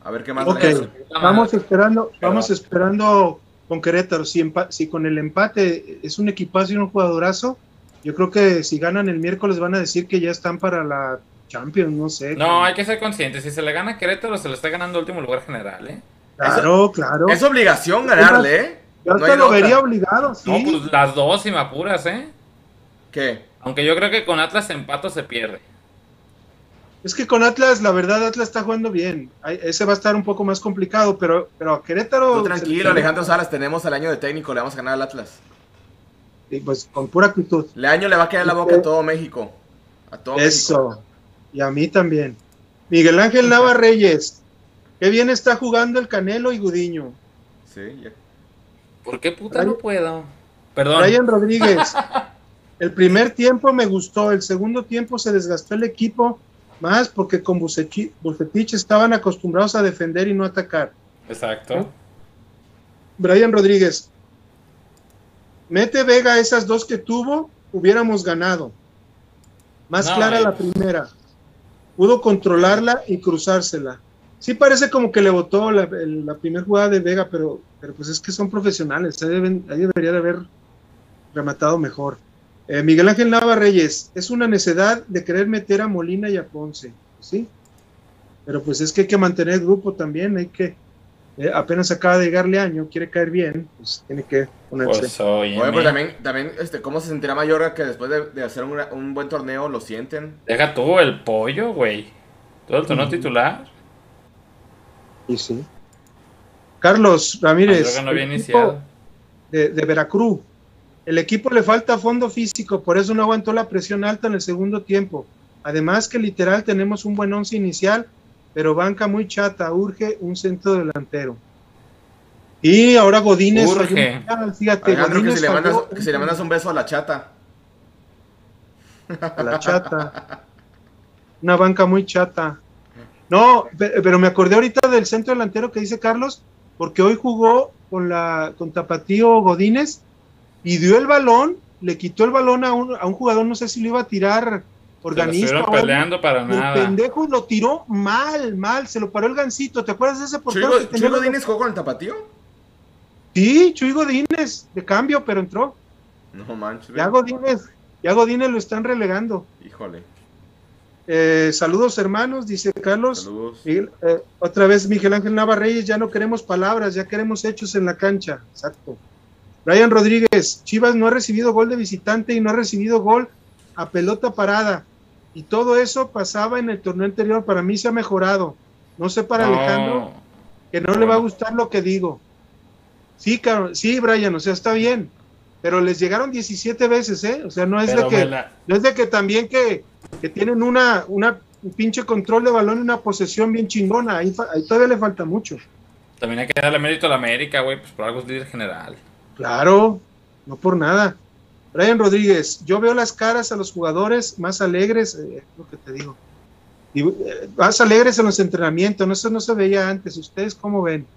A ver qué más. Ok, vamos esperando, vamos esperando con Querétaro. Si, si con el empate es un equipazo y un jugadorazo, yo creo que si ganan el miércoles van a decir que ya están para la Champions, no sé. No, hay que ser conscientes. Si se le gana a Querétaro, se le está ganando el último lugar general, ¿eh? Claro, claro. Es obligación ganarle, ¿eh? Yo no lo vería obligado, sí. No, pues las dos, si me apuras, ¿eh? ¿Qué? Aunque yo creo que con Atlas empato se pierde. Es que con Atlas, la verdad, Atlas está jugando bien. Ese va a estar un poco más complicado, pero, pero a Querétaro. tranquilo, Alejandro Salas, tenemos el año de técnico, le vamos a ganar al Atlas. Y pues con pura actitud. El año le va a quedar la boca a todo México. A todo Eso. Y a mí también. Miguel Ángel Nava Reyes. Qué bien está jugando el Canelo y Gudiño. Sí, ya. ¿Por qué puta no puedo? Perdón. Brian Rodríguez. El primer tiempo me gustó, el segundo tiempo se desgastó el equipo más porque con Bucetich estaban acostumbrados a defender y no atacar. Exacto. Brian Rodríguez, mete Vega esas dos que tuvo, hubiéramos ganado. Más clara la primera. Pudo controlarla y cruzársela. Sí parece como que le votó la, primera jugada de Vega, pero, pero pues es que son profesionales. ahí debería de haber rematado mejor. Eh, Miguel Ángel Nava Reyes, es una necedad de querer meter a Molina y a Ponce, ¿sí? Pero pues es que hay que mantener el grupo también, hay que, eh, apenas acaba de llegarle año, quiere caer bien, pues tiene que ponerse. Pues, oye, pues también, también este, ¿cómo se sentirá Mayorga que después de, hacer un, buen torneo lo sienten? Deja tú el pollo, güey. Todo el torneo titular. Y sí. Carlos Ramírez. de, de Veracruz el equipo le falta fondo físico, por eso no aguantó la presión alta en el segundo tiempo. Además que literal tenemos un buen once inicial, pero banca muy chata, urge un centro delantero. Y ahora Godínez. Urge. Fíjate, que, si le mandas, que si le mandas un beso a la chata. A la chata. Una banca muy chata. No, pero me acordé ahorita del centro delantero que dice Carlos, porque hoy jugó con la con Tapatío Godínez y dio el balón, le quitó el balón a un, a un jugador, no sé si lo iba a tirar organista. Se peleando para nada. El pendejo lo tiró mal, mal, se lo paró el gancito. ¿Te acuerdas de ese portero? ¿Chuy, ¿Chuy Godínez jugó con el tapatío? Sí, Chuy Godínez, de cambio, pero entró. No manches. Ya Godínez, ya Godínez lo están relegando. Híjole. Eh, saludos hermanos, dice Carlos. Saludos. Eh, otra vez Miguel Ángel Navarreyes, ya no queremos palabras, ya queremos hechos en la cancha. Exacto. Brian Rodríguez, Chivas no ha recibido gol de visitante y no ha recibido gol a pelota parada. Y todo eso pasaba en el torneo anterior. Para mí se ha mejorado. No sé para Alejandro, que no le va a gustar lo que digo. Sí, sí, Brian, o sea, está bien. Pero les llegaron 17 veces, ¿eh? O sea, no es de que, no es de que también que, tienen una, una un pinche control de balón y una posesión bien chingona. Ahí, ahí todavía le falta mucho. También hay que darle mérito a la América, güey, pues por algo es líder general. Claro, no por nada. Brian Rodríguez, yo veo las caras a los jugadores más alegres, eh, lo que te digo, y, eh, más alegres en los entrenamientos, no, eso no se veía antes. ¿Ustedes cómo ven?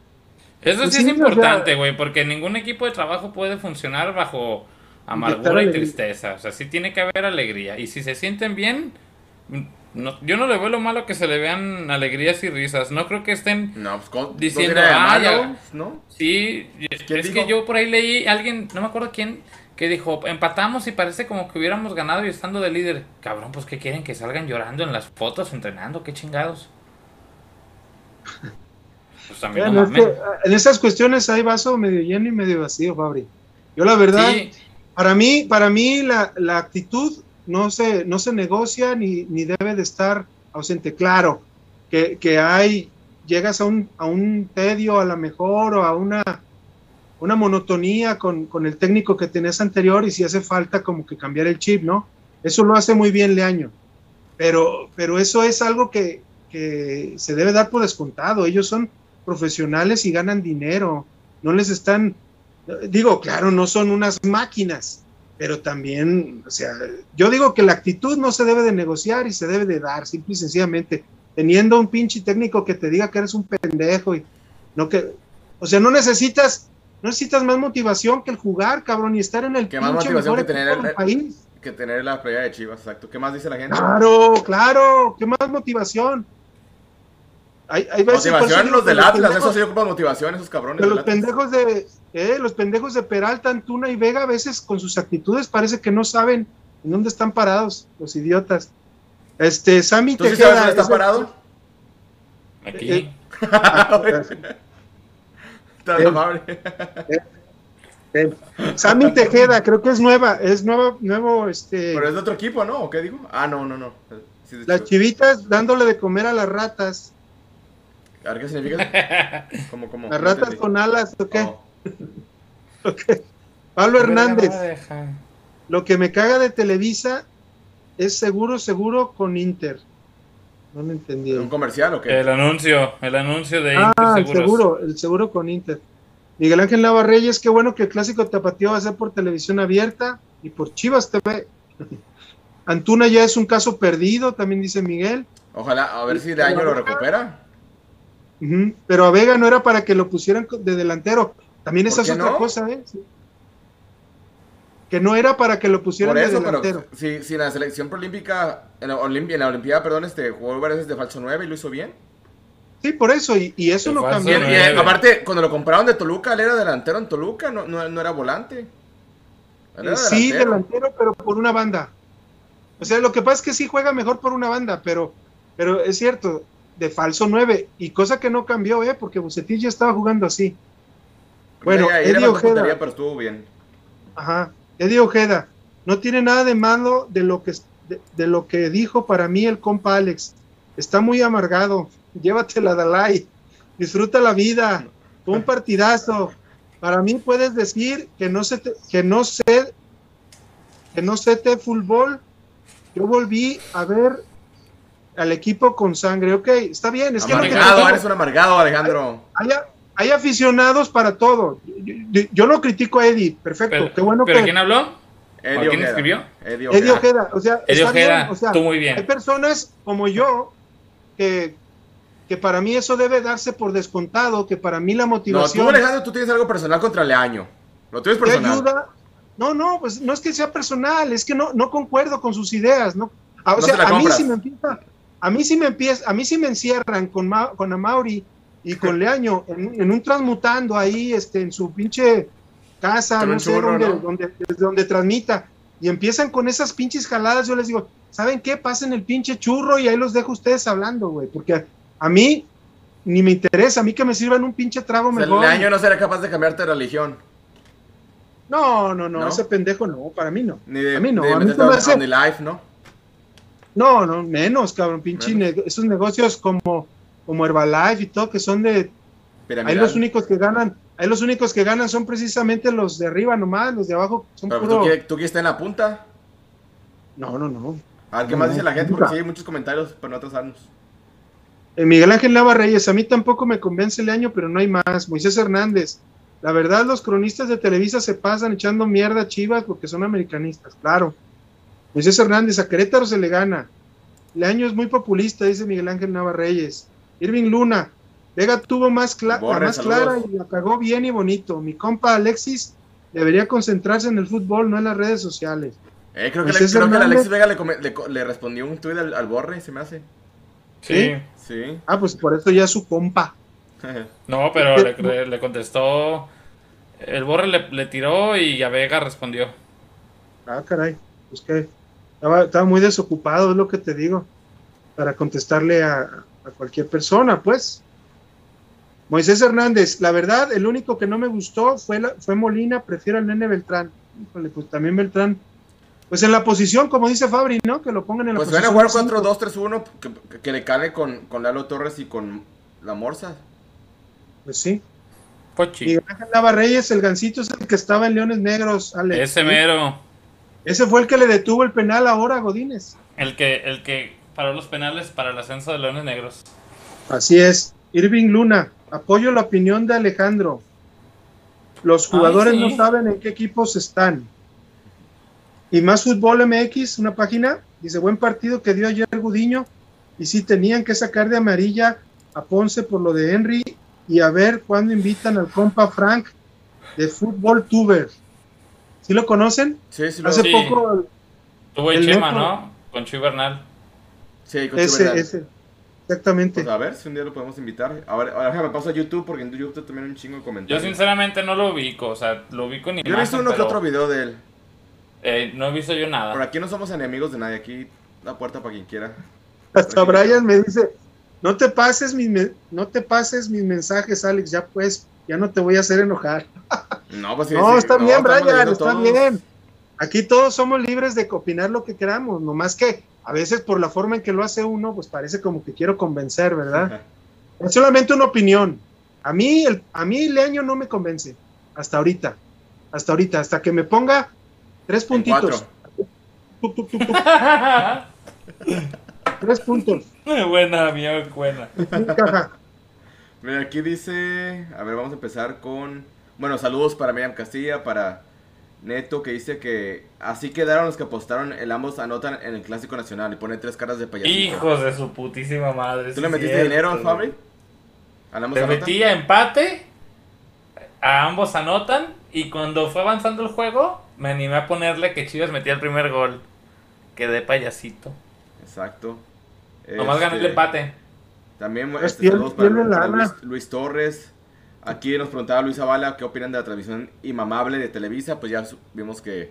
Eso pues sí, es importante, güey, porque ningún equipo de trabajo puede funcionar bajo amargura y tristeza. O sea, sí tiene que haber alegría. Y si se sienten bien, no, yo no le veo lo malo que se le vean alegrías y risas. No creo que estén pues, diciendo, ah, ¿no? Sí, es que yo por ahí leí alguien, no me acuerdo quién, que dijo, empatamos y parece como que hubiéramos ganado y estando de líder. Cabrón, pues que quieren que salgan llorando en las fotos, entrenando, qué chingados. Pues también en esas cuestiones hay vaso medio lleno y medio vacío, Fabri. Yo la verdad, para mí, para mí la, la actitud no se, no se negocia ni, ni debe de estar ausente. Claro, que, que hay, llegas a un, a un tedio a lo mejor o a una, una monotonía con, con, el técnico que tenés anterior y si hace falta como que cambiar el chip, ¿no? Eso lo hace muy bien Leaño. Pero, pero eso es algo que, que se debe dar por descontado. Ellos son profesionales y ganan dinero. No les están, digo, claro, no son unas máquinas, pero también, o sea, yo digo que la actitud no se debe de negociar y se debe de dar, simple y sencillamente, teniendo un pinche técnico que te diga que eres un pendejo y no que, o sea, no necesitas, no necesitas más motivación que el jugar, cabrón, y estar en el ¿Qué más motivación que tener el, país. Que tener la playa de Chivas, exacto. ¿Qué más dice la gente? Claro, claro, ¿qué más motivación? Hay, hay motivación los del Atlas, eso sí ocupa motivación, esos cabrones. los pendejos de eh, los pendejos de Peralta, Antuna y Vega a veces con sus actitudes parece que no saben en dónde están parados, los idiotas. Este, Sammy ¿Tú Tejeda. Sí sabes está parado? Aquí. Eh, eh, eh, Sammy Tejeda, creo que es nueva, es nuevo, nuevo, este. Pero es de otro equipo, ¿no? ¿O qué digo? Ah, no, no, no. las chivitas dándole de comer a las ratas. A ver qué significa. ¿Cómo, cómo? Las ratas con alas, ¿o qué? Oh. Pablo Hernández. Lo que me caga de Televisa es seguro, seguro con Inter. No me entendí. ¿Un comercial o qué? El anuncio, el anuncio de Inter. Ah, el seguro, el seguro con Inter. Miguel Ángel Nava Reyes, qué bueno que el clásico tapatío va a ser por televisión abierta y por Chivas TV. Antuna ya es un caso perdido, también dice Miguel. Ojalá, a ver si de año lo recupera. Pero a Vega no era para que lo pusieran de delantero. También esa es otra cosa, ¿eh? Que no era para que lo pusieran de delantero. si, si la selección prolímpica, en la, en la Olimpiada, perdón, este, jugó varias veces de falso 9 y lo hizo bien. Sí, por eso, y, eso no cambió. aparte, cuando lo compraron de Toluca, él era delantero en Toluca, no, no, era volante. sí, delantero, pero por una banda. O sea, lo que pasa es que sí juega mejor por una banda, pero, pero es cierto, de falso 9, y cosa que no cambió, ¿eh? porque Bucetich ya estaba jugando así. Bueno, Eddie Ojeda. Pero estuvo bien. Ajá, Eddie Ojeda, no tiene nada de malo de lo que, de lo que dijo para mí el compa Alex. Está muy amargado llévatela Dalai, disfruta la vida, un partidazo. Para mí puedes decir que no sé, que no sé, que no sé te fútbol. Yo volví a ver al equipo con sangre. Ok, está bien. Es amargado, que eres un amargado, Alejandro. Hay, aficionados para todo. Yo, no critico a Eddie, perfecto. qué bueno ¿pero quién habló? ¿Quién escribió? Eddie Ojeda. O sea, Eddie Ojeda, o sea, tú muy bien. Hay personas como yo que, que para mí eso debe darse por descontado, que para mí la motivación... No, tú Alejandro, tú tienes algo personal contra Leaño. Lo tienes personal. Ayuda? No, no, pues no es que sea personal, es que no, no concuerdo con sus ideas, ¿no? O sea, a mí sí me empieza, a mí sí me empieza, a mí sí me encierran con, con Amauri y con Leaño en, un transmutando ahí, este, en su pinche casa, no sé, donde, Donde, donde transmita, y empiezan con esas pinches jaladas, yo les digo, ¿saben qué? Pasen el pinche churro y ahí los dejo ustedes hablando, güey, porque a mí ni me interesa, a mí que me sirvan un pinche trago mejor. El año no será capaz de cambiarte de religión. No, no, no, ese pendejo no, para mí no. Ni de, a mí no. a mí no me life, ¿no? No, no, menos, cabrón, pinche esos negocios como, como Herbalife y todo, que son de... Ahí los únicos que ganan, ahí los únicos que ganan son precisamente los de arriba nomás, los de abajo son Pero puro... ¿tú, quieres, ¿tú quieres estar en la punta? No, no, no. A ver, ¿qué más dice la gente? Porque sí hay muchos comentarios para no atrasarnos. Eh, Miguel Ángel Nava Reyes, a mí tampoco me convence el año, pero no hay más. Moisés Hernández, la verdad los cronistas de Televisa se pasan echando mierda a Chivas porque son americanistas, claro. Moisés Hernández, a Querétaro se le gana. El año es muy populista, dice Miguel Ángel Nava Reyes. Irving Luna, Vega tuvo más la más clara y la cagó bien y bonito. Mi compa Alexis debería concentrarse en el fútbol, no en las redes sociales. Eh, creo, que, Alexis Vega le, respondió un tuit al, al Borre, se me hace. Sí. Sí. Ah, pues por eso ya es su compa. no, pero le, contestó. El Borre le, tiró y a Vega respondió. Ah, caray. Pues que estaba, muy desocupado, es lo que te digo. Para contestarle a, cualquier persona, pues. Moisés Hernández, la verdad, el único que no me gustó fue, fue Molina, prefiero al nene Beltrán. Híjole, pues también Beltrán pues en la posición, como dice Fabri, ¿no? Que lo pongan en la pues posición. Pues van a jugar 4-2-3-1, que, que, le cale con, con Lalo Torres y con la Morsa. Pues sí. Pochi. Y Ángel Navarreyes, el gancito es el que estaba en Leones Negros, Alex. Ese mero. Ese fue el que le detuvo el penal ahora a Godínez. El que, el que paró los penales para el ascenso de Leones Negros. Así es. Irving Luna, apoyo la opinión de Alejandro. Los jugadores no saben en qué equipos están. Y más Fútbol MX, una página, dice, buen partido que dio ayer Gudiño, y sí tenían que sacar de amarilla a Ponce por lo de Henry, y a ver cuándo invitan al compa Frank de Fútbol Tuber. ¿Sí lo conocen? Sí, sí. Hace poco... Tuvo el Chema, ¿no? Con Chuy Bernal. Sí, con ese, Bernal. ese. Exactamente. Pues a ver si un día lo podemos invitar. Ahora, ahora me paso a YouTube porque en YouTube también hay un chingo de comentarios. Yo sinceramente no lo ubico, o sea, lo ubico ni Yo he visto uno que otro video de él. Eh, no he visto yo nada. Por aquí no somos enemigos de nadie, aquí la puerta para quien quiera. Hasta Brian me dice, no te pases mis no te pases mis mensajes, Alex, ya pues, ya no te voy a hacer enojar. No, pues No, está bien, Brian, está bien. Aquí todos somos libres de opinar lo que queramos, nomás que a veces por la forma en que lo hace uno, pues parece como que quiero convencer, ¿verdad? es solamente una opinión. A mí, el, a mí Leaño no me convence, hasta ahorita, hasta ahorita, hasta que me ponga tres puntitos. tres puntos. Buena, amigo, buena. Mira, aquí dice, a ver, vamos a empezar con, bueno, saludos para Miriam Castilla, para Neto que dice que así quedaron los que apostaron, el ambos anotan en el Clásico Nacional y pone tres caras de payasito. Hijos de su putísima madre. ¿Tú le metiste dinero, Fabri? Le metí a empate, a ambos anotan y cuando fue avanzando el juego me animé a ponerle que Chivas metía el primer gol. Quedé payasito. Exacto. Nomás gané el este, empate. También este, saludos para Luis Torres. Aquí nos preguntaba Luis Zavala qué opinan de la transmisión inmamable de Televisa. Pues ya vimos que,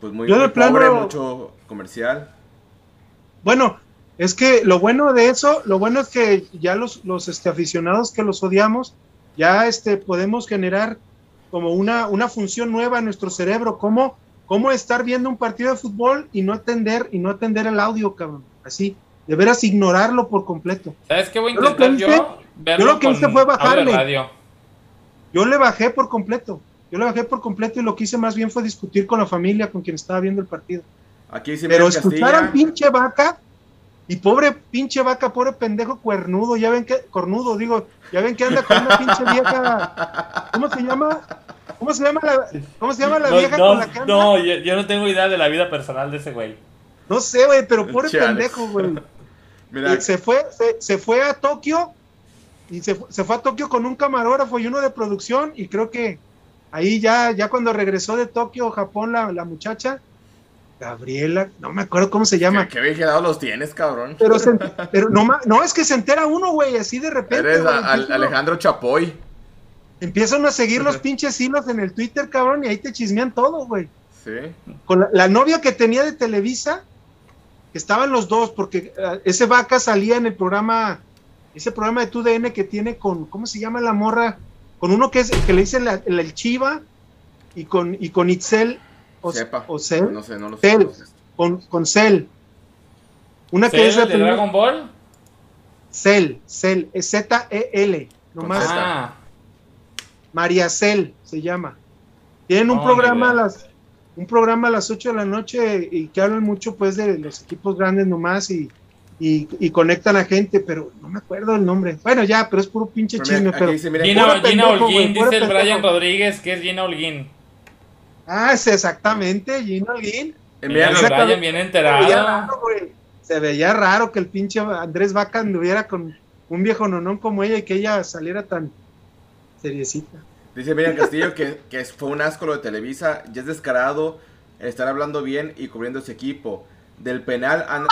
pues muy, pobre, mucho comercial. Bueno, es que lo bueno de eso, lo bueno es que ya los, los este, aficionados que los odiamos, ya este, podemos generar como una, una función nueva en nuestro cerebro, como cómo estar viendo un partido de fútbol y no atender, y no atender el audio, cabrón. Así, de veras ignorarlo por completo. ¿Sabes qué voy a intentar yo? yo lo que hice fue bajarle. Yo le bajé por completo. Yo le bajé por completo y lo que hice más bien fue discutir con la familia con quien estaba viendo el partido. Aquí sí Pero escucharan pinche vaca y pobre pinche vaca, pobre pendejo cuernudo, ya ven que, cornudo, digo, ya ven que anda con una pinche vieja, ¿cómo se llama? ¿Cómo se llama la, cómo se llama la vieja con la que anda? No, yo, no tengo idea de la vida personal de ese güey. No sé, güey, pero pobre pendejo, güey. Se fue, se, se, fue a Tokio y se, fue a Tokio con un camarógrafo y uno de producción y creo que ahí ya, ya cuando regresó de Tokio, Japón, la, la muchacha, Gabriela, no me acuerdo cómo se llama. ¿Qué, qué los tienes, cabrón? Pero, pero no, no, es que se entera uno, güey, así de repente. Eres Alejandro Chapoy. Empiezan a seguir los pinches hilos en el Twitter, cabrón, y ahí te chismean todo, güey. Sí. Con la, novia que tenía de Televisa, que estaban los dos, porque eh, ese vaca salía en el programa ese programa de TUDN que tiene con, ¿cómo se llama la morra? Con uno que es que le dice el, Chiva y con, y con Itzel o, Sepa. o Cel, no sé, no lo sé. con, con Cell. Una que es de Dragon Ball. Cell, Cell, es Z-E-L, nomás. Ah. María Cell se llama. Tienen un programa a las un programa a las 8 de la noche y que hablan mucho pues de los equipos grandes nomás y, y, conectan a gente, pero no me acuerdo el nombre. Bueno, ya, pero es puro pinche chisme. Pero Gina, Gina Holguín, dice el Brian Rodríguez que es Gina Holguín. Ah, es exactamente, Gina Holguín. Brian bien enterado. Se veía, raro, que el pinche Andrés Vaca anduviera con un viejo nonón como ella y que ella saliera tan seriecita. Dice Miriam Castillo que, que fue un asco lo de Televisa, ya es descarado estar hablando bien y cubriendo ese equipo. Del penal han,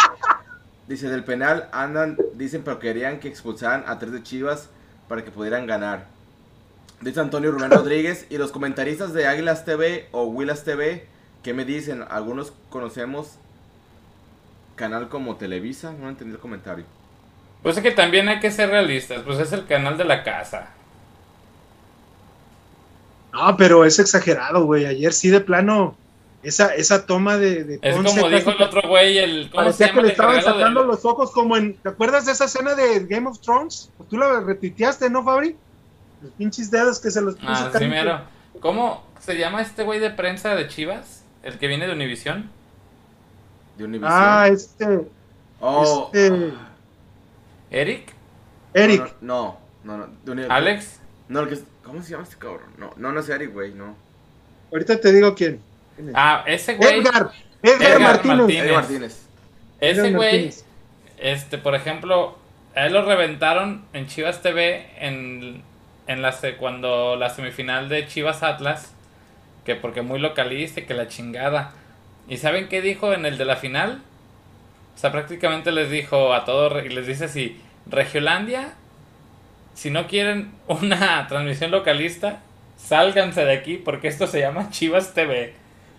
Dice, del penal andan, dicen, pero querían que expulsaran a tres de Chivas para que pudieran ganar. Dice Antonio Rubén Rodríguez. Y los comentaristas de Águilas TV o Willas TV, ¿qué me dicen? Algunos conocemos canal como Televisa. No entendí el comentario. Pues es que también hay que ser realistas. Pues es el canal de la casa. No, pero es exagerado, güey. Ayer sí de plano esa, esa toma de, Es como dijo el otro güey, el. parecía que le estaban sacando los ojos como en. ¿Te acuerdas de esa escena de Game of Thrones? Pues tú la retuiteaste, ¿no, Fabri? Los pinches dedos que se los puso. Ah, sí, mero. ¿Cómo se llama este güey de prensa de Chivas? El que viene de Univisión. De Univisión. Ah, este. Oh. Este. ¿Eric? Eric. No, no, no. ¿Alex? No, el que. ¿Cómo se llama este cabrón? No, no, no es Eric, güey, no. Ahorita te digo quién. Ah, ese güey. Edgar, Edgar, Martínez. Ese güey, este, por ejemplo, a él lo reventaron en Chivas TV en, en la, cuando la semifinal de Chivas Atlas, que porque muy localista y que la chingada. ¿Y saben qué dijo en el de la final? O sea, prácticamente les dijo a todos, y les dice así, Regiolandia, si no quieren una transmisión localista, sálganse de aquí porque esto se llama Chivas TV.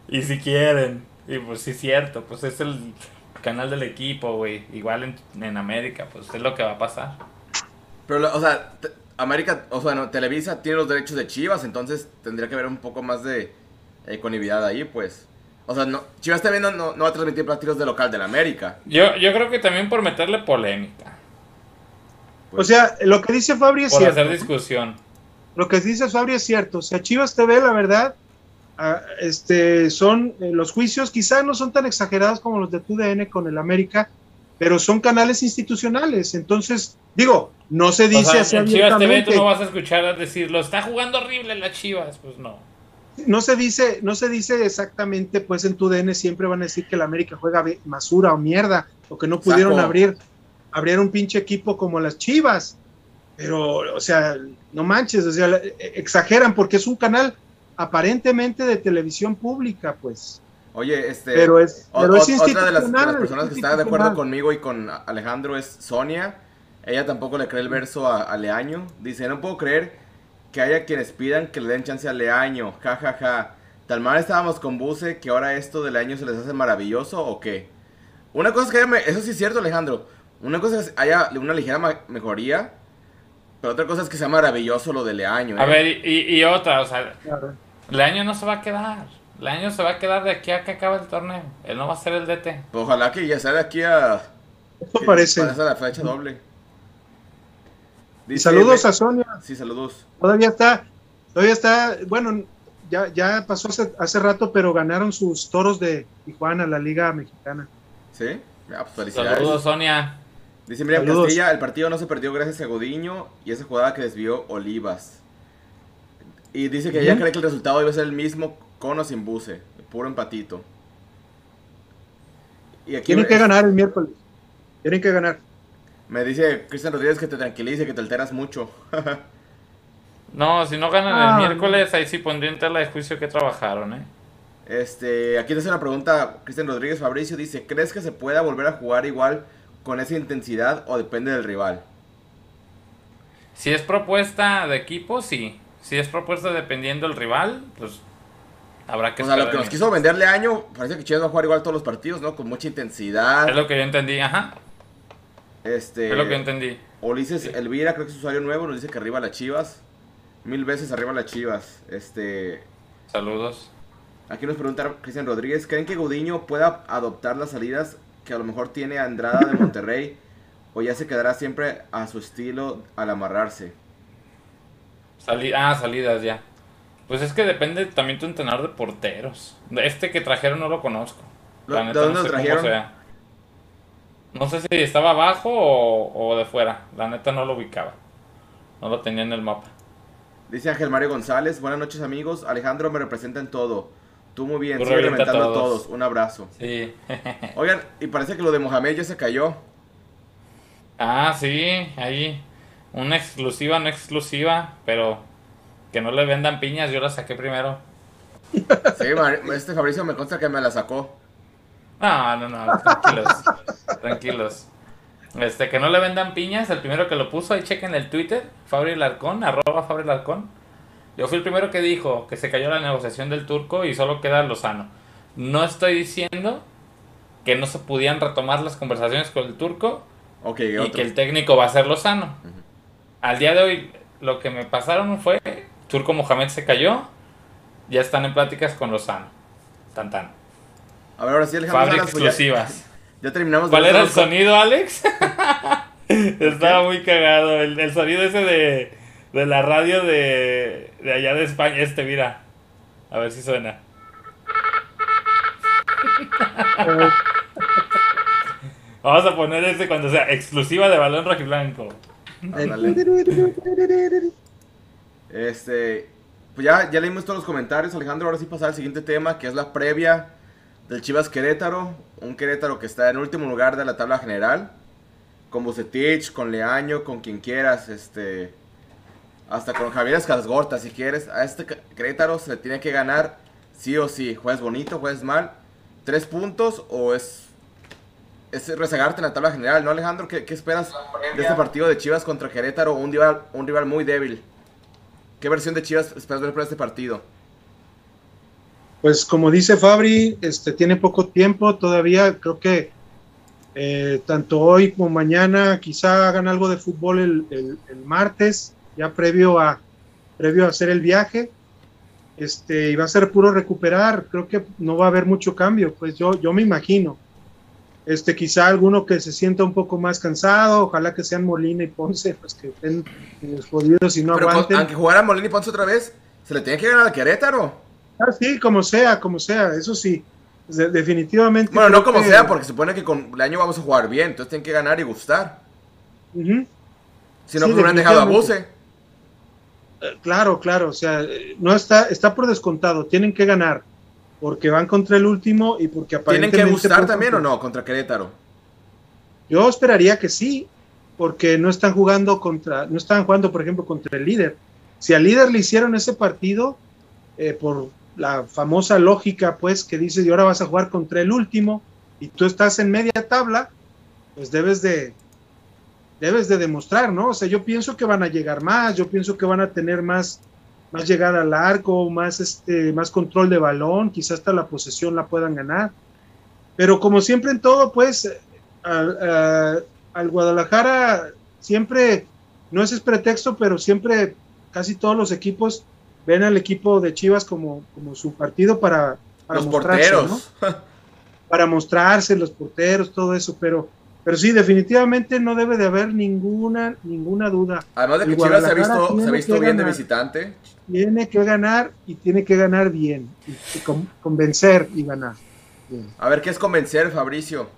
Y si quieren. Y pues sí es cierto, pues es el canal del equipo, güey. Igual en, América, pues es lo que va a pasar. Pero, o sea, América, o sea, no, Televisa tiene los derechos de Chivas, entonces tendría que haber un poco más de ecuanimidad ahí, pues. O sea, no, Chivas TV no, no, va a transmitir partidos de local del América. Yo, yo creo que también por meterle polémica. O sea, lo que dice Fabri es por hacer discusión. Lo que dice Fabri es cierto. O sea, Chivas TV, la verdad, ah, este, son eh, los juicios, quizás no son tan exagerados como los de TUDN con el América, pero son canales institucionales. Entonces, digo, no se dice así. En Chivas TV tú no vas a escuchar a decirlo, está jugando horrible la Chivas, pues no. No se dice, no se dice exactamente, pues en tu DN siempre van a decir que el América juega basura o mierda, o que no pudieron abrir, abrir un pinche equipo como las Chivas. Pero, o sea, no manches, o sea, exageran porque es un canal aparentemente de televisión pública, pues. Oye, este. Pero es, pero es otra de las, personas que está de acuerdo conmigo y con Alejandro es Sonia. Ella tampoco le cree el verso a, Leaño. Dice: No puedo creer que haya quienes pidan que le den chance a Leaño. Ja, ja, ja. Tal mal estábamos con Buse que ahora esto de Leaño se les hace maravilloso o qué. Una cosa es que. Eso sí es cierto, Alejandro. Una cosa es que haya una ligera mejoría. Pero otra cosa es que sea maravilloso lo de Leaño. A ¿eh? ver, y, y, otra, o sea. Leaño no se va a quedar. El año se va a quedar de aquí a que acabe el torneo. Él no va a ser el DT. Pues ojalá que ya sea de aquí a. Eso parece. la fecha doble. saludos a Sonia. Sí, saludos. Todavía está. Todavía está. Bueno, ya, ya pasó hace, rato, pero ganaron sus toros de Tijuana, la Liga Mexicana. ¿Sí? Pues saludos, Sonia. Dice Miriam Castilla, el partido no se perdió gracias a Godiño y esa jugada que desvió Olivas. Y dice que ella cree que el resultado iba a ser el mismo con o sin buce, puro empatito. Y aquí Tienen que ganar el miércoles. Tienen que ganar. Me dice Cristian Rodríguez que te tranquilice, que te alteras mucho. no, si no ganan el ah. miércoles, ahí sí pondría en tela de juicio que trabajaron, ¿eh? Este, aquí te hace una pregunta, Cristian Rodríguez Fabricio dice, ¿crees que se pueda volver a jugar igual con esa intensidad o depende del rival? Si es propuesta de equipo, sí. Si es propuesta dependiendo del rival, pues Habrá que O sea, lo que nos quiso venderle año, parece que Chivas va a jugar igual todos los partidos, ¿no? Con mucha intensidad. Es lo que yo entendí, ajá. Este. Es lo que yo entendí. Ulises Elvira, creo que es usuario nuevo, nos dice que arriba las Chivas. Mil veces arriba las Chivas. Este. Saludos. Aquí nos pregunta Cristian Rodríguez, ¿creen que Gudiño pueda adoptar las salidas que a lo mejor tiene Andrada de Monterrey? ¿O ya se quedará siempre a su estilo al amarrarse? ah, salidas ya. Pues es que depende también tu entrenador de porteros. Este que trajeron no lo conozco. La neta, ¿De dónde no sé trajeron? Cómo sea. No sé si estaba abajo o, de fuera. La neta no lo ubicaba. No lo tenía en el mapa. Dice Ángel Mario González. Buenas noches, amigos. Alejandro me representa en todo. Tú muy bien. Sigue reventando a todos. Un abrazo. Sí. Oigan, y parece que lo de Mohamed ya se cayó. Ah, sí. Ahí. Una exclusiva, no exclusiva. Pero que no le vendan piñas, yo la saqué primero. Sí, este Fabricio me consta que me la sacó. No, no, no, tranquilos. tranquilos. Este, que no le vendan piñas, el primero que lo puso, ahí chequen el Twitter, Fabri Larcón, arroba Fabri Larcón. Yo fui el primero que dijo que se cayó la negociación del turco y solo queda Lozano. No estoy diciendo que no se pudieran retomar las conversaciones con el turco okay, y que el técnico va a ser Lozano. Al día de hoy, lo que me pasaron fue Turco Mohamed se cayó. Ya están en pláticas con Lozano. Tan tan. A ver, ahora sí, Alejandro. Exclusivas. Ya, terminamos. ¿Cuál era el sonido, Alex? Estaba muy cagado. El, sonido ese de, de la radio de, de allá de España. Este, mira. A ver si suena. Vamos a poner ese cuando sea exclusiva de balón rojiblanco. Este, pues ya, ya leímos todos los comentarios, Alejandro. Ahora sí pasar al siguiente tema, que es la previa del Chivas Querétaro. Un Querétaro que está en último lugar de la tabla general. Con Bucetich, con Leaño, con quien quieras. Este, hasta con Javier Escalgorta, si quieres. A este Querétaro se le tiene que ganar sí o sí. Juegas bonito, juegas mal. Tres puntos o es es rezagarte en la tabla general, ¿no, Alejandro? ¿Qué, ¿Qué, esperas de este partido de Chivas contra Querétaro? Un rival, un rival muy débil. ¿Qué versión de Chivas esperas ver para este partido? Pues como dice Fabri, este, tiene poco tiempo todavía, creo que eh, tanto hoy como mañana quizá hagan algo de fútbol el, martes, ya previo a, previo a hacer el viaje. este, y va a ser puro recuperar. Creo que no va a haber mucho cambio, pues yo, yo me imagino. Este, quizá alguno que se sienta un poco más cansado, ojalá que sean Molina y Ponce, pues que estén jodidos y no Pero aguanten. aunque jugara Molina y Ponce otra vez, se le tiene que ganar a Querétaro. Ah, sí, como sea, como sea, eso sí. definitivamente. Bueno, no como sea, porque se supone que con el año vamos a jugar bien, entonces tienen que ganar y gustar. Si no, pues no hubieran dejado a Buse. Claro, claro, o sea, no está, está por descontado, tienen que ganar, porque van contra el último y porque aparentemente... ¿Tienen que gustar también o no contra Querétaro? Yo esperaría que sí, porque no están jugando contra, no están jugando, por ejemplo, contra el líder. Si al líder le hicieron ese partido, eh, por la famosa lógica, pues, que dice, y ahora vas a jugar contra el último, y tú estás en media tabla, pues debes de, debes de demostrar, ¿no? O sea, yo pienso que van a llegar más, yo pienso que van a tener más, más llegada al arco, más, este, más control de balón, quizás hasta la posesión la puedan ganar. Pero como siempre en todo, pues, al, al Guadalajara siempre, no es pretexto, pero siempre casi todos los equipos ven al equipo de Chivas como, como su partido para, para los porteros. para mostrarse, los porteros, todo eso, pero pero sí, definitivamente no debe de haber ninguna, ninguna duda. Además de que Chivas se ha visto, se ha visto bien de visitante. Tiene que ganar y tiene que ganar bien. Y, convencer y ganar. A ver, ¿qué es convencer, Fabricio?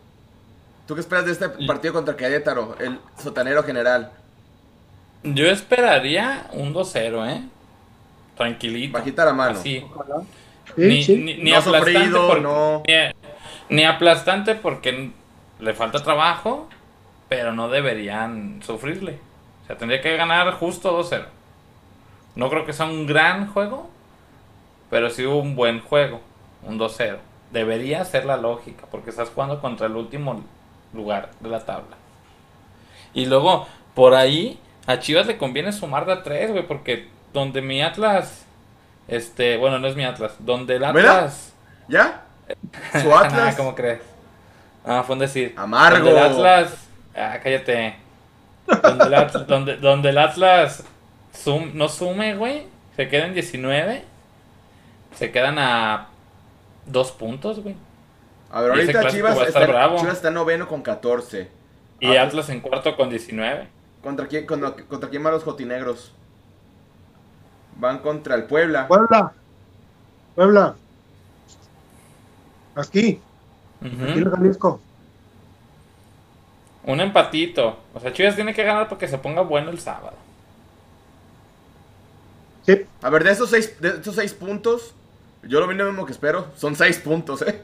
¿Tú qué esperas de este partido contra Querétaro, el sotanero general? Yo esperaría un 2-0, ¿eh? Tranquilito. Bajita la mano. Así. ni, Ni, aplastante no... ni aplastante porque le falta trabajo, pero no deberían sufrirle. O sea, tendría que ganar justo 2-0. No creo que sea un gran juego, pero sí un buen juego, un 2-0. Debería ser la lógica, porque estás jugando contra el último lugar de la tabla. Y luego, por ahí, a Chivas le conviene sumar de a 3, güey, porque donde mi Atlas, este, bueno, no es mi Atlas, donde el Atlas... ¿Ya? ¿Su Atlas? ¿Cómo crees? Ah, fue un decir. Amargo. Donde el Atlas. Ah, cállate. Donde el Atlas, donde, el Atlas no sume, güey. Se quedan 19. Se quedan a dos puntos, güey. A ver, ahorita Chivas está, Chivas está noveno con 14. Y ah, Atlas en cuarto con 19. ¿Contra quién, contra, contra quién van los jotinegros? Van contra el Puebla. Puebla. Puebla. Aquí. Aquí en Jalisco. Un empatito. O sea, Chivas tiene que ganar porque se ponga bueno el sábado. Sí. A ver, de esos seis, de esos seis puntos, yo lo mismo que espero, son seis puntos, ¿eh?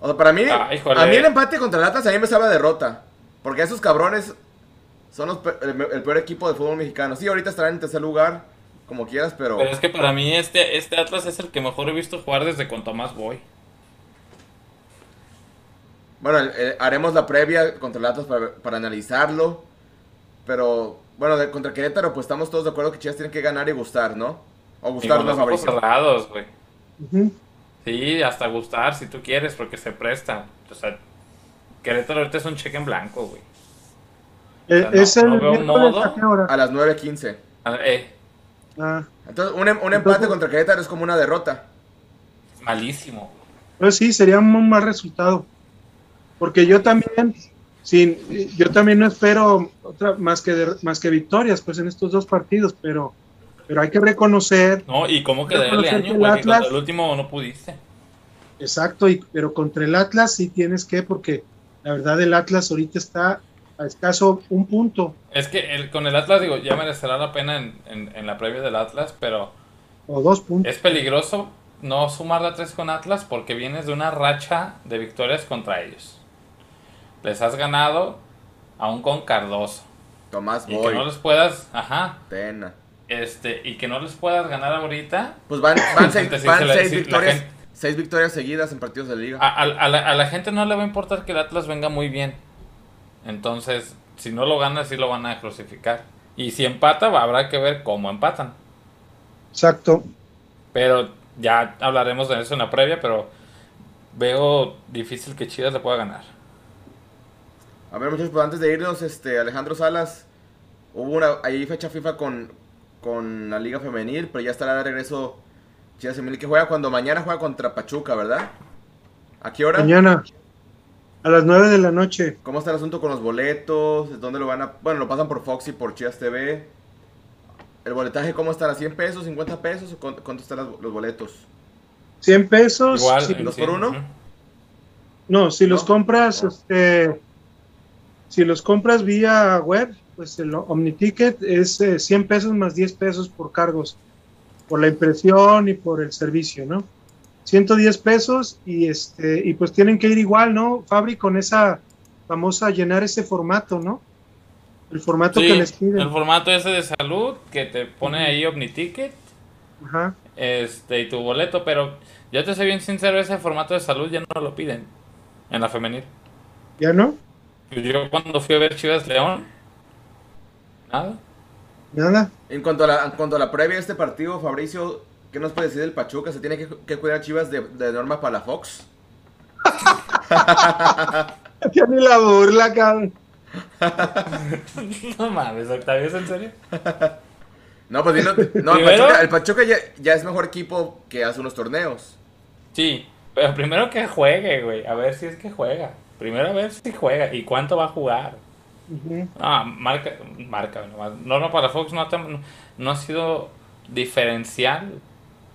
O sea, para mí, ah, a mí el empate contra el Atlas a mí me sabe a derrota. Porque esos cabrones son el, peor equipo de fútbol mexicano. Sí, ahorita estarán en tercer lugar, como quieras, pero... Pero es que para mí este, este Atlas es el que mejor he visto jugar desde con Tomás Boy. Bueno, eh, haremos la previa contra el Atlas para, analizarlo. Pero, bueno, de, contra Querétaro, pues estamos todos de acuerdo que Chivas tiene que ganar y gustar, ¿no? O gustar los ojos cerrados, güey. Sí, hasta gustar si tú quieres, porque se presta. O sea, Querétaro ahorita es un cheque en blanco, güey. Eh, es el a, las 9.15. Ah, eh. Ah. Entonces, un, em, un empate contra Querétaro es como una derrota. Malísimo. Pues sí, sería un mal resultado porque yo también, sin, yo también no espero otra más que más que victorias, pues en estos dos partidos, pero, pero hay que reconocer. No, y cómo que darle año, el, Atlas, el último no pudiste. Exacto, y, pero contra el Atlas sí tienes que, porque la verdad el Atlas ahorita está a escaso un punto. Es que el, con el Atlas, digo, ya merecerá la pena en, en, la previa del Atlas, pero. O dos puntos. Es peligroso no sumar la tres con Atlas porque vienes de una racha de victorias contra ellos les has ganado aún con Cardoso. Tomás Y que no les puedas, ajá. Pena. Este, y que no les puedas ganar ahorita. Pues van, seis, victorias. seis victorias seguidas en partidos de liga. A, la, gente no le va a importar que el Atlas venga muy bien. Entonces, si no lo gana, sí lo van a crucificar. Y si empata, habrá que ver cómo empatan. Exacto. Pero ya hablaremos de eso en la previa, pero veo difícil que Chivas le pueda ganar. A ver, muchachos, pues antes de irnos, este, Alejandro Salas, hubo una ahí fecha FIFA con, con la Liga Femenil, pero ya estará de regreso Chivas Femenil que juega cuando mañana juega contra Pachuca, ¿verdad? ¿A qué hora? Mañana. A las 9 de la noche. ¿Cómo está el asunto con los boletos? ¿Dónde lo van a...? Bueno, lo pasan por Fox y por Chivas TV. ¿El boletaje cómo estará? ¿100 pesos? ¿50 pesos? ¿O cuánto están los boletos? 100 pesos. Igual, ¿Dos por uno? No, si los compras, este... Si los compras vía web, pues el OmniTicket es 100 eh, pesos más 10 pesos por cargos, por la impresión y por el servicio, ¿no? 110 pesos y este y pues tienen que ir igual, ¿no? Fabri con esa famosa llenar ese formato, ¿no? El formato que les piden. El formato ese de salud que te pone ahí OmniTicket. Ajá. Este, y tu boleto, pero yo te soy bien sincero, ese formato de salud ya no lo piden en la femenil. ¿Ya no? Yo cuando fui a ver Chivas León, nada. Nada. En cuanto a la, en cuanto a la previa de este partido, Fabricio, ¿Qué nos puede decir del Pachuca? ¿Se tiene que, cuidar Chivas de, de Norma Palafox? Ya ni la burla, cabrón. no mames, Octavio, ¿es en serio? No, pues no, el Pachuca, el Pachuca ya, es mejor equipo que hace unos torneos. Sí, pero primero que juegue, güey. A ver si es que juega. Primero a ver si juega y cuánto va a jugar. Ah, marca, marca. Norma Palafox no, no ha sido diferencial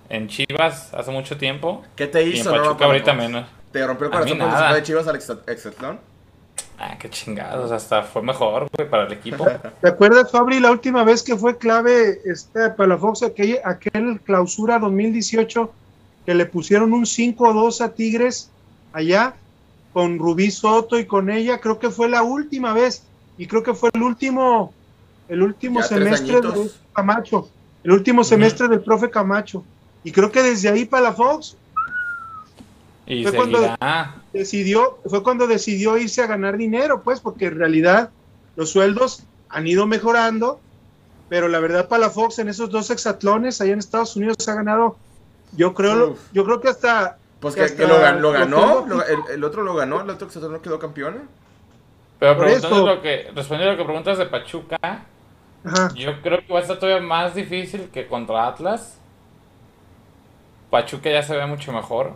en Chivas hace mucho tiempo. ¿Qué te hizo? en Pachuca ahorita menos. ¿Te rompió el corazón cuando se fue de Chivas al Excelsior? Ah, qué chingados, hasta fue mejor, güey, para el equipo. ¿Te acuerdas, Fabri, la última vez que fue clave este Palafox, aquel, aquel clausura 2018, que le pusieron un 5-2 a Tigres allá, con Rubí Soto y con ella, creo que fue la última vez, y creo que fue el último, el último semestre de Camacho, el último semestre del profe Camacho. Y creo que desde ahí para la Fox y fue cuando decidió, fue cuando decidió irse a ganar dinero, pues, porque en realidad los sueldos han ido mejorando, pero la verdad para la Fox en esos dos hexatlones allá en Estados Unidos se ha ganado, yo creo, yo creo que hasta pues que, lo, ganó, el, otro lo ganó, el otro hexatlón quedó campeón. Pero preguntando lo que, respondiendo a lo que preguntas de Pachuca, yo creo que va a estar todavía más difícil que contra Atlas Pachuca ya se ve mucho mejor.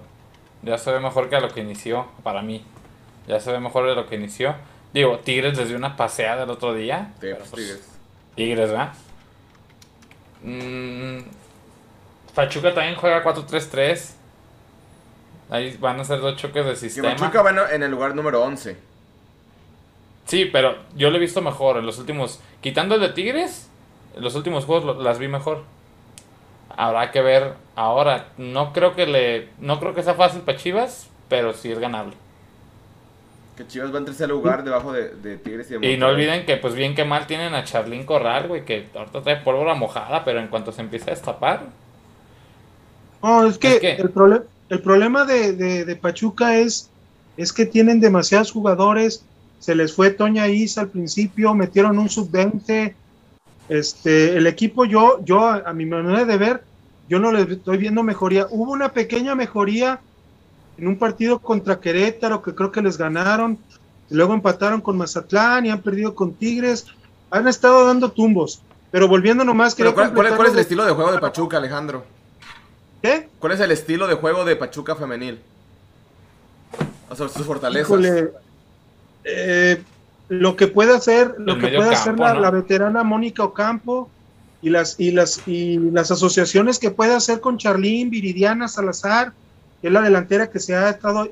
Ya se ve mejor que a lo que inició, para mí. Ya se ve mejor de lo que inició. Digo, Tigres les dio una paseada el otro día. Pues, tigres. Tigres, ¿verdad? Mm, Pachuca también juega 4-3-3. Ahí van a ser dos choques de sistema. Pachuca va en el lugar número 11. Sí, pero yo lo he visto mejor en los últimos. Quitando el de Tigres, en los últimos juegos las vi mejor habrá que ver ahora. No creo que le, no creo que sea fácil para Chivas, pero sí es ganable. Que Chivas va en tercer lugar debajo de, Tigres y de Y no olviden que pues bien que mal tienen a Charlín Corral, güey, que ahorita trae pólvora mojada, pero en cuanto se empieza a destapar. No, es que, El, el problema de, de, Pachuca es, es que tienen demasiados jugadores. Se les fue Toña Isa al principio, metieron un sub-20, este, el equipo, yo, yo a, mi manera de ver, yo no le estoy viendo mejoría. Hubo una pequeña mejoría en un partido contra Querétaro que creo que les ganaron. Luego empataron con Mazatlán y han perdido con Tigres. Han estado dando tumbos. Pero volviendo nomás. Pero ¿cuál, ¿Cuál es el estilo de juego de Pachuca, Alejandro? ¿Qué? ¿Cuál es el estilo de juego de Pachuca femenil? O sea, sus fortalezas. eh, lo que puede hacer, lo que puede hacer la, veterana Mónica Ocampo y las, y las, y las asociaciones que puede hacer con Charlín, Viridiana, Salazar, que es la delantera que se ha estado.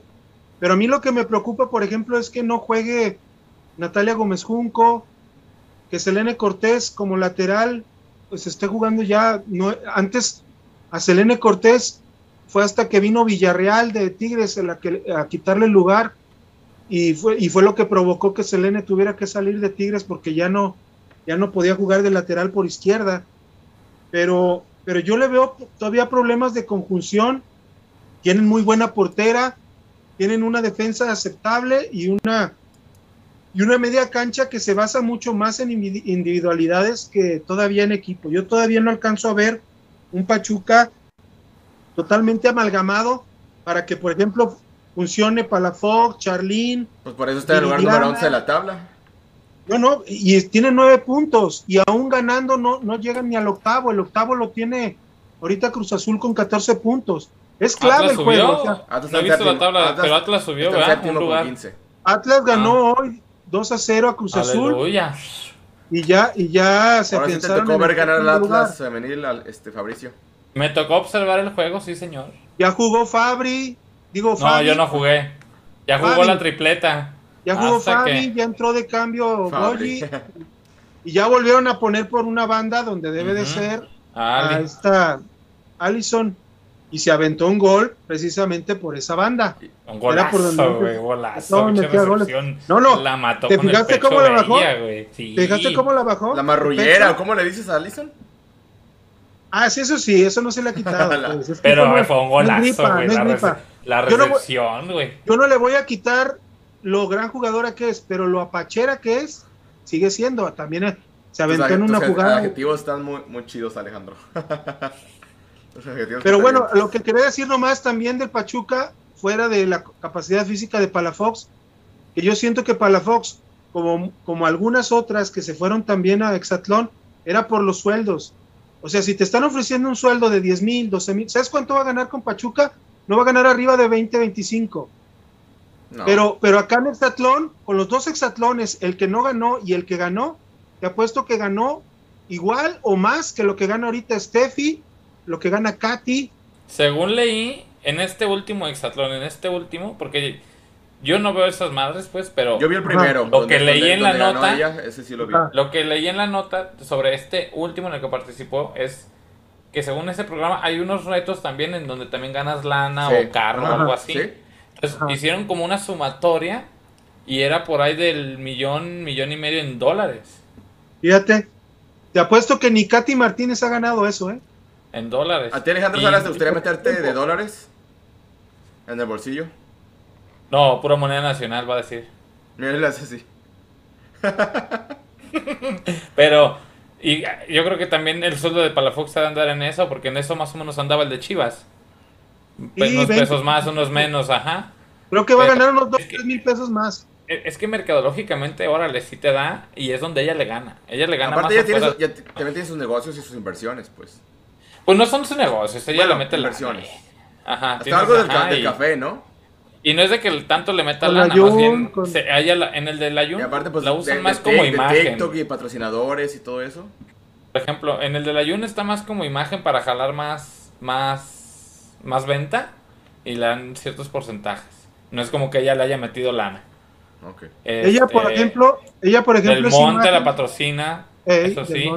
Pero a mí lo que me preocupa, por ejemplo, es que no juegue Natalia Gómez Junco, que Selene Cortés como lateral, pues esté jugando ya. No, antes a Selene Cortés fue hasta que vino Villarreal de Tigres a, quitarle el lugar y fue, y fue lo que provocó que Selene tuviera que salir de Tigres porque ya no, ya no podía jugar de lateral por izquierda. Pero, pero yo le veo todavía problemas de conjunción. Tienen muy buena portera, tienen una defensa aceptable y una, y una media cancha que se basa mucho más en individualidades que todavía en equipo. Yo todavía no alcanzo a ver un Pachuca totalmente amalgamado para que, por ejemplo, funcione Palafox, Charlín. Pues por eso está en el lugar número 11 de la tabla. No, no, y tiene nueve puntos y aún ganando no, no llegan ni al octavo. El octavo lo tiene ahorita Cruz Azul con 14 puntos. Es clave el juego. no he visto la tabla, pero Atlas subió, ¿verdad? Un lugar. Atlas ganó ah. hoy 2 a 0 a Cruz Azul. Y ya, y ya se Ahora sí te tocó ver ganar el Atlas femenil, este Fabricio. Me tocó observar el juego, sí, señor. Ya jugó Fabri. Digo, No, yo no jugué. Ya jugó la tripleta. Ya jugó Fabri, ya entró de cambio Goyi. Y ya volvieron a poner por una banda donde debe de ser a esta Allison. Y se aventó un gol precisamente por esa banda. Un golazo, güey, golazo. No, no, la mató ¿Te fijaste cómo la bajó? ¿Te fijaste cómo la bajó? La marrullera, ¿cómo le dices a Allison? Ah, sí, eso sí, eso no se le ha quitado. Pues, pero fue un golazo, güey. la, recepción, güey. Yo, no le voy a quitar lo gran jugadora que es, pero lo apachera que es, sigue siendo. También eh, se aventó en una jugada. Los adjetivos están muy, muy chidos, Alejandro. pero bueno, lo que quería decir nomás también del Pachuca, fuera de la capacidad física de Palafox, que yo siento que Palafox, como, como algunas otras que se fueron también a Exatlón, era por los sueldos. O sea, si te están ofreciendo un sueldo de 10 mil, 12 mil, ¿sabes cuánto va a ganar con Pachuca? No va a ganar arriba de 20, 25. Pero, pero acá en Hexatlón, con los dos hexatlones, el que no ganó y el que ganó, te apuesto que ganó igual o más que lo que gana ahorita Steffi, lo que gana Katy. Según leí, en este último hexatlón, en este último, porque yo no veo esas madres, pues, pero. Yo vi el primero. Lo que leí en la nota. lo, que leí en la nota sobre este último en el que participó es que según ese programa hay unos retos también en donde también ganas lana o carro o algo así. Entonces hicieron como una sumatoria y era por ahí del millón, millón y medio en dólares. Fíjate, te apuesto que ni Katy Martínez ha ganado eso, ¿eh? En dólares. ¿A ti, Alejandro Salas, te gustaría meterte de dólares en el bolsillo? No, pura moneda nacional, va a decir. Mira, así. Pero, y yo creo que también el sueldo de Palafox está de andar en eso, porque en eso más o menos andaba el de Chivas. unos pesos más, unos menos, ajá. Creo que va a ganar unos 2 mil pesos más. E, es que mercadológicamente, órale, sí te da y es donde ella le gana. Ella le gana Aparte, más. Aparte, ella también tiene sus negocios y sus inversiones, pues. Pues no son sus negocios, ella le mete inversiones. Ajá. Hasta algo del, del café, ¿no? Y no es de que tanto le meta lana, más bien en el del Ayun pues, la usan más como imagen. TikTok y patrocinadores y todo eso. Por ejemplo, en el del Ayun está más como imagen para jalar más, más, más venta y le dan ciertos porcentajes. No es como que ella le haya metido lana. Okay. ella, por este, ejemplo, ella, por ejemplo, el monte la patrocina, eso sí.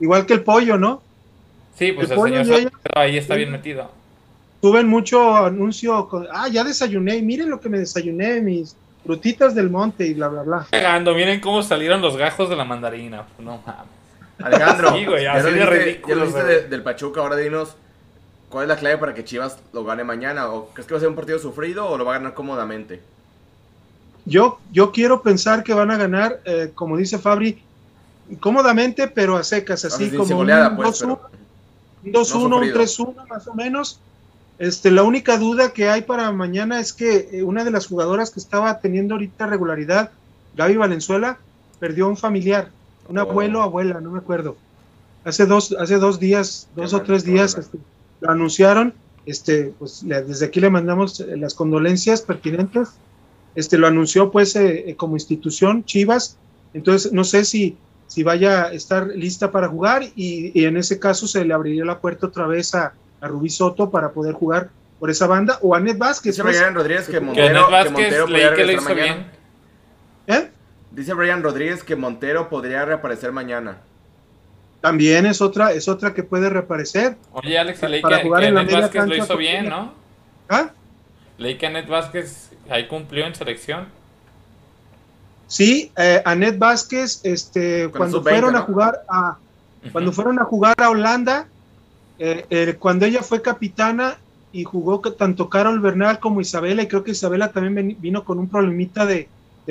Igual que el pollo, ¿no? Sí, pues el, señor ahí está bien metido tuve mucho anuncio, con, ah, ya desayuné, miren lo que me desayuné, mis frutitas del monte y bla, bla, bla. Llegando, miren cómo salieron los gajos de la mandarina, no mames. Alejandro, sí, güey, así de ridículo. del Pachuca, ahora dinos, ¿cuál es la clave para que Chivas lo gane mañana? ¿O crees que va a ser un partido sufrido o lo va a ganar cómodamente? Yo, yo quiero pensar que van a ganar, eh, como dice Fabri, cómodamente, pero a secas, así como un 2-1, pues, un 3-1 más o menos este, la única duda que hay para mañana es que eh, una de las jugadoras que estaba teniendo ahorita regularidad, Gaby Valenzuela, perdió un familiar, un oh. abuelo o abuela, no me acuerdo. Hace dos, hace dos días, dos o tres días, este, lo anunciaron. Este, pues desde aquí le mandamos eh, las condolencias pertinentes. Este, lo anunció pues eh, como institución Chivas. Entonces, no sé si, si vaya a estar lista para jugar y, y en ese caso se le abriría la puerta otra vez a, a Rubí Soto para poder jugar por esa banda o a Ned Vázquez. Dice pues. Brian Rodríguez que Montero, que, Montero podría regresar mañana. ¿Eh? Dice Brian Rodríguez que Montero podría reaparecer mañana. También es otra, es otra que puede reaparecer. Oye, Alex, leí que, que Ned Vázquez lo hizo bien, ¿no? ¿Ah? Leí que Ned Vázquez ahí cumplió en selección. Sí, eh, Anet Vázquez, este, cuando fueron a jugar a, cuando fueron a jugar a Holanda, eh, eh, cuando ella fue capitana y jugó tanto Carol Bernal como Isabela, y creo que Isabela también vino con un problemita de,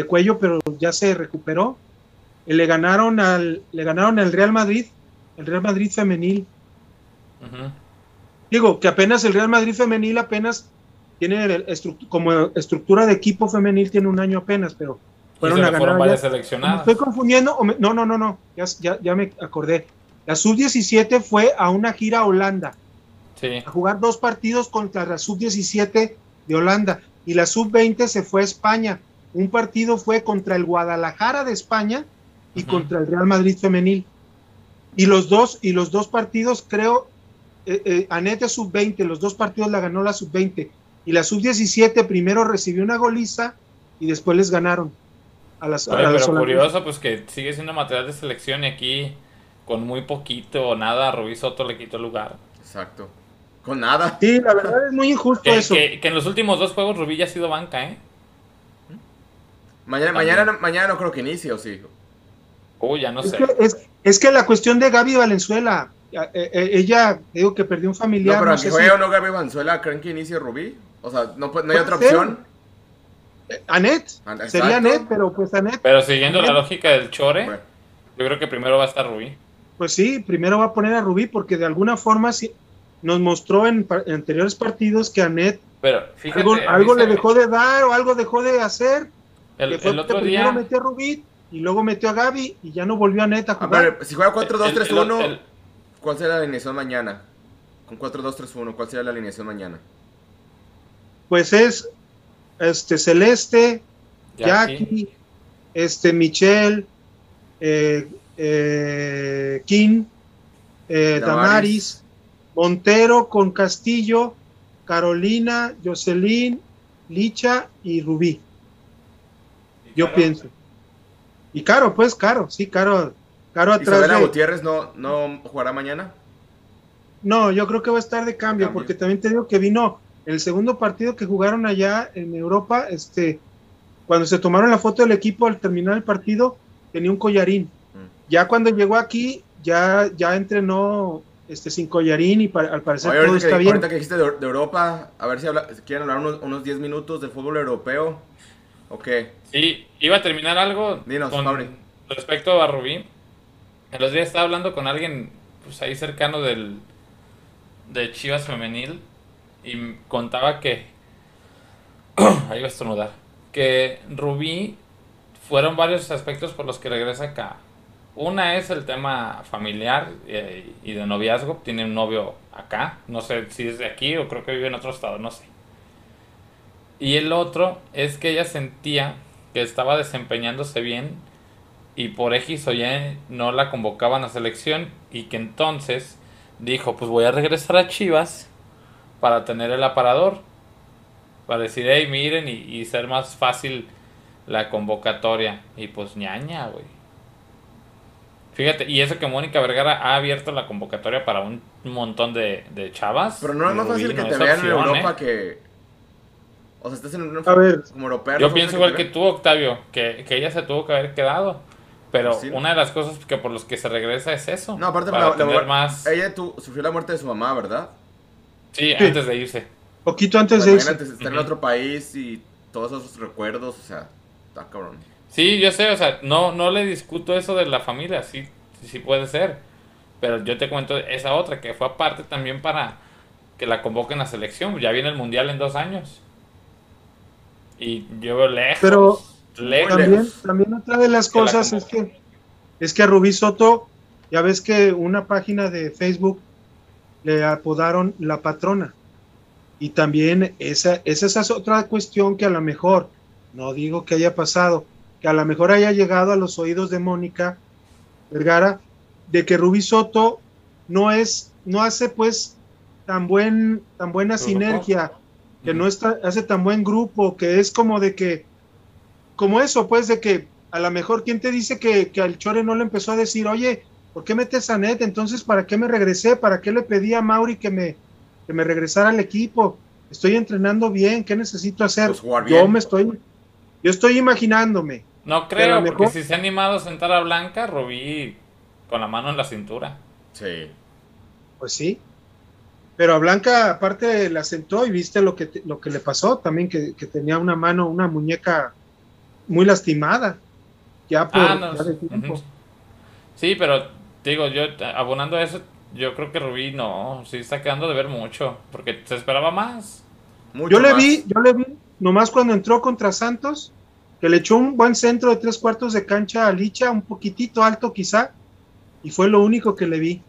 cuello, pero ya se recuperó. Eh, le ganaron al le ganaron al Real Madrid, el Real Madrid femenil. Digo que apenas el Real Madrid femenil apenas tiene como estructura de equipo femenil tiene un año apenas, pero fueron a ganar. estoy confundiendo, no, no, no, no, ya, ya, ya me acordé. La sub-17 fue a una gira a Holanda a jugar dos partidos contra la sub-17 de Holanda y la sub-20 se fue a España. Un partido fue contra el Guadalajara de España y contra el Real Madrid femenil. Y los dos, y los dos partidos, creo, eh, eh Anete sub-20, los dos partidos la ganó la sub-20. Y la sub-17 primero recibió una goliza y después les ganaron. A las, pero curioso, pues que sigue siendo material de selección y aquí con muy poquito o nada, Rubí Soto le quitó lugar. Exacto. Con nada. Sí, la verdad es muy injusto eso. Que, en los últimos dos juegos Rubí ya ha sido banca, ¿eh? Mañana, mañana, mañana no creo que inicie, ¿o sí? Uy, ya no es sé. Que, es, que la cuestión de Gaby Valenzuela, eh, eh, ella, digo que perdió un familiar. No, pero no que juegue o no Gaby Valenzuela, ¿creen que inicie Rubí? O sea, no, no hay otra opción. Anet, sería Anet, pero pues Anet. Pero siguiendo la lógica del Chore, yo creo que primero va a estar Rubí. Pues sí, primero va a poner a Rubí porque de alguna forma nos mostró en, anteriores partidos que Anet pero algo, le dejó de dar o algo dejó de hacer. El, otro día metió a Rubí y luego metió a Gaby y ya no volvió a Anet a jugar. A ver, si juega 4-2-3-1, ¿cuál será la alineación mañana? Con 4-2-3-1, ¿cuál será la alineación mañana? Pues es este Celeste, Jackie, este Michelle, eh, eh, King, eh, Damaris, Montero con Castillo, Carolina, Jocelyn, Licha y Rubí. Yo pienso. Y Caro, pues, Caro, sí, Caro. Caro atrás. ¿Isabela Gutiérrez no, no jugará mañana? No, yo creo que va a estar de cambio, porque también te digo que vino el segundo partido que jugaron allá en Europa, este, cuando se tomaron la foto del equipo al terminar el partido, tenía un collarín. Ya cuando llegó aquí, ya, ya entrenó este, sin collarín y al parecer todo está bien. Ahorita que dijiste de, Europa, a ver si, quieren hablar unos, 10 minutos del fútbol europeo. Ok. Sí, iba a terminar algo Dinos, con respecto a Rubí. En los días estaba hablando con alguien pues ahí cercano del de Chivas Femenil y contaba que ahí va a estornudar que Rubí fueron varios aspectos por los que regresa acá una es el tema familiar eh, y de noviazgo. Tiene un novio acá. No sé si es de aquí o creo que vive en otro estado, no sé. Y el otro es que ella sentía que estaba desempeñándose bien y por X o no la convocaban a selección y que entonces dijo, pues voy a regresar a Chivas para tener el aparador. Para decir, hey, miren y, y ser más fácil la convocatoria. Y pues ñaña, güey. Fíjate, y eso que Mónica Vergara ha abierto la convocatoria para un montón de, de chavas. Pero no es más fácil que te vean en Europa ¿eh? que. O sea, estás en una. A ver, como europeo. Yo pienso igual que, tú, Octavio, que, que, ella se tuvo que haber quedado. Pero una de las cosas que por los que se regresa es eso. No, aparte, para tener más... ella tu, sufrió la muerte de su mamá, ¿verdad? Sí, antes de irse. Poquito antes de irse. Antes de estar en otro país y todos esos recuerdos, o sea, está cabrón. Sí, yo sé, o sea, no, no le discuto eso de la familia, sí, sí puede ser. Pero yo te cuento esa otra, que fue aparte también para que la convoquen a selección. Ya viene el mundial en dos años. Y yo veo lejos. Pero también, también otra de las cosas es que es que a Rubí Soto, ya ves que una página de Facebook le apodaron la patrona. Y también esa, esa es otra cuestión que a lo mejor, no digo que haya pasado, que a lo mejor haya llegado a los oídos de Mónica Vergara, de que Rubí Soto no es, no hace pues tan buen, tan buena sinergia, que no está, hace tan buen grupo, que es como de que, como eso, pues de que a lo mejor quien te dice que, que al Chore no le empezó a decir, oye, ¿por qué metes a Net? Entonces, ¿para qué me regresé? ¿Para qué le pedí a Mauri que me, que me regresara al equipo? Estoy entrenando bien, ¿qué necesito hacer? Pues yo me estoy, yo estoy imaginándome. No creo, porque si se ha animado a sentar a Blanca, Robí con la mano en la cintura. Sí. Pues sí. Pero a Blanca aparte la sentó y viste lo que, lo que le pasó también, que, tenía una mano, una muñeca muy lastimada. Ya por ah, Sí, pero digo, yo abonando a eso, yo creo que Rubí no, sí está quedando de ver mucho, porque se esperaba más. yo le vi, yo le vi, nomás cuando entró contra Santos, que le echó un buen centro de tres cuartos de cancha a Licha, un poquitito alto quizá, y fue lo único que le vi.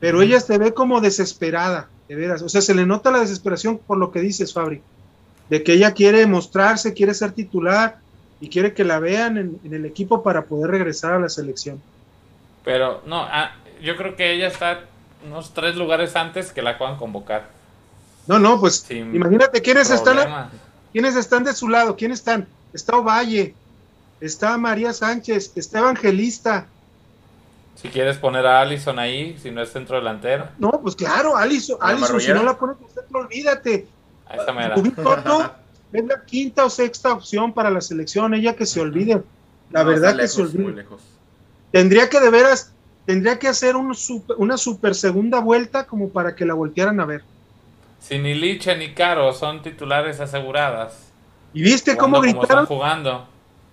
Pero ella se ve como desesperada. de veras. O sea, se le nota la desesperación por lo que dices, Fabri, de que ella quiere mostrarse, quiere ser titular y quiere que la vean en, el equipo para poder regresar a la selección. Pero no, ah, yo creo que ella está unos tres lugares antes que la puedan convocar. No, no, pues imagínate quiénes están, quiénes están de su lado, quiénes están. Está Ovalle, está María Sánchez, está Evangelista. Si quieres poner a Allison ahí, si no es centro delantero. No, pues claro, Allison, Allison si no la pones en centro, olvídate. es la quinta o sexta opción para la selección, ella que se olvide. La verdad que se olvide. Tendría que de veras, tendría que hacer una super segunda vuelta como para que la voltearan a ver. Si ni Licha ni Caro son titulares aseguradas. ¿Y viste cómo gritaron? jugando.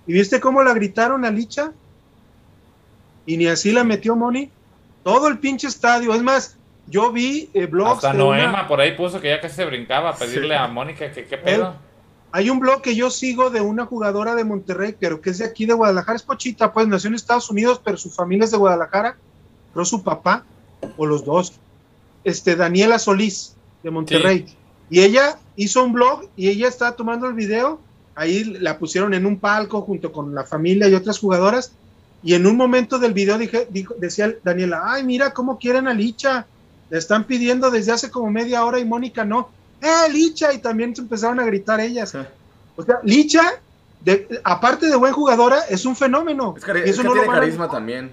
¿Y viste cómo la gritaron a Licha? Y ni así la metió Moni. Todo el pinche estadio. Es más, yo vi eh, blogs. Hasta Noema por ahí puso que ya casi se brincaba a pedirle a Mónica que qué pedo. Hay un blog que yo sigo de una jugadora de Monterrey, pero que es de aquí de Guadalajara. Es Pochita, pues nació en Estados Unidos, pero su familia es de Guadalajara. Pero su papá, o los dos. Este, Daniela Solís de Monterrey. Y ella hizo un blog y ella estaba tomando el video. Ahí la pusieron en un palco junto con la familia y otras jugadoras. Y en un momento del video dije, dijo, decía Daniela, ay, mira cómo quieren a Licha. Le están pidiendo desde hace como media hora y Mónica no. ¡Eh, Licha! Y también se empezaron a gritar ellas. O sea, Licha, de, aparte de buen jugadora, es un fenómeno. Es, eso no tiene carisma también.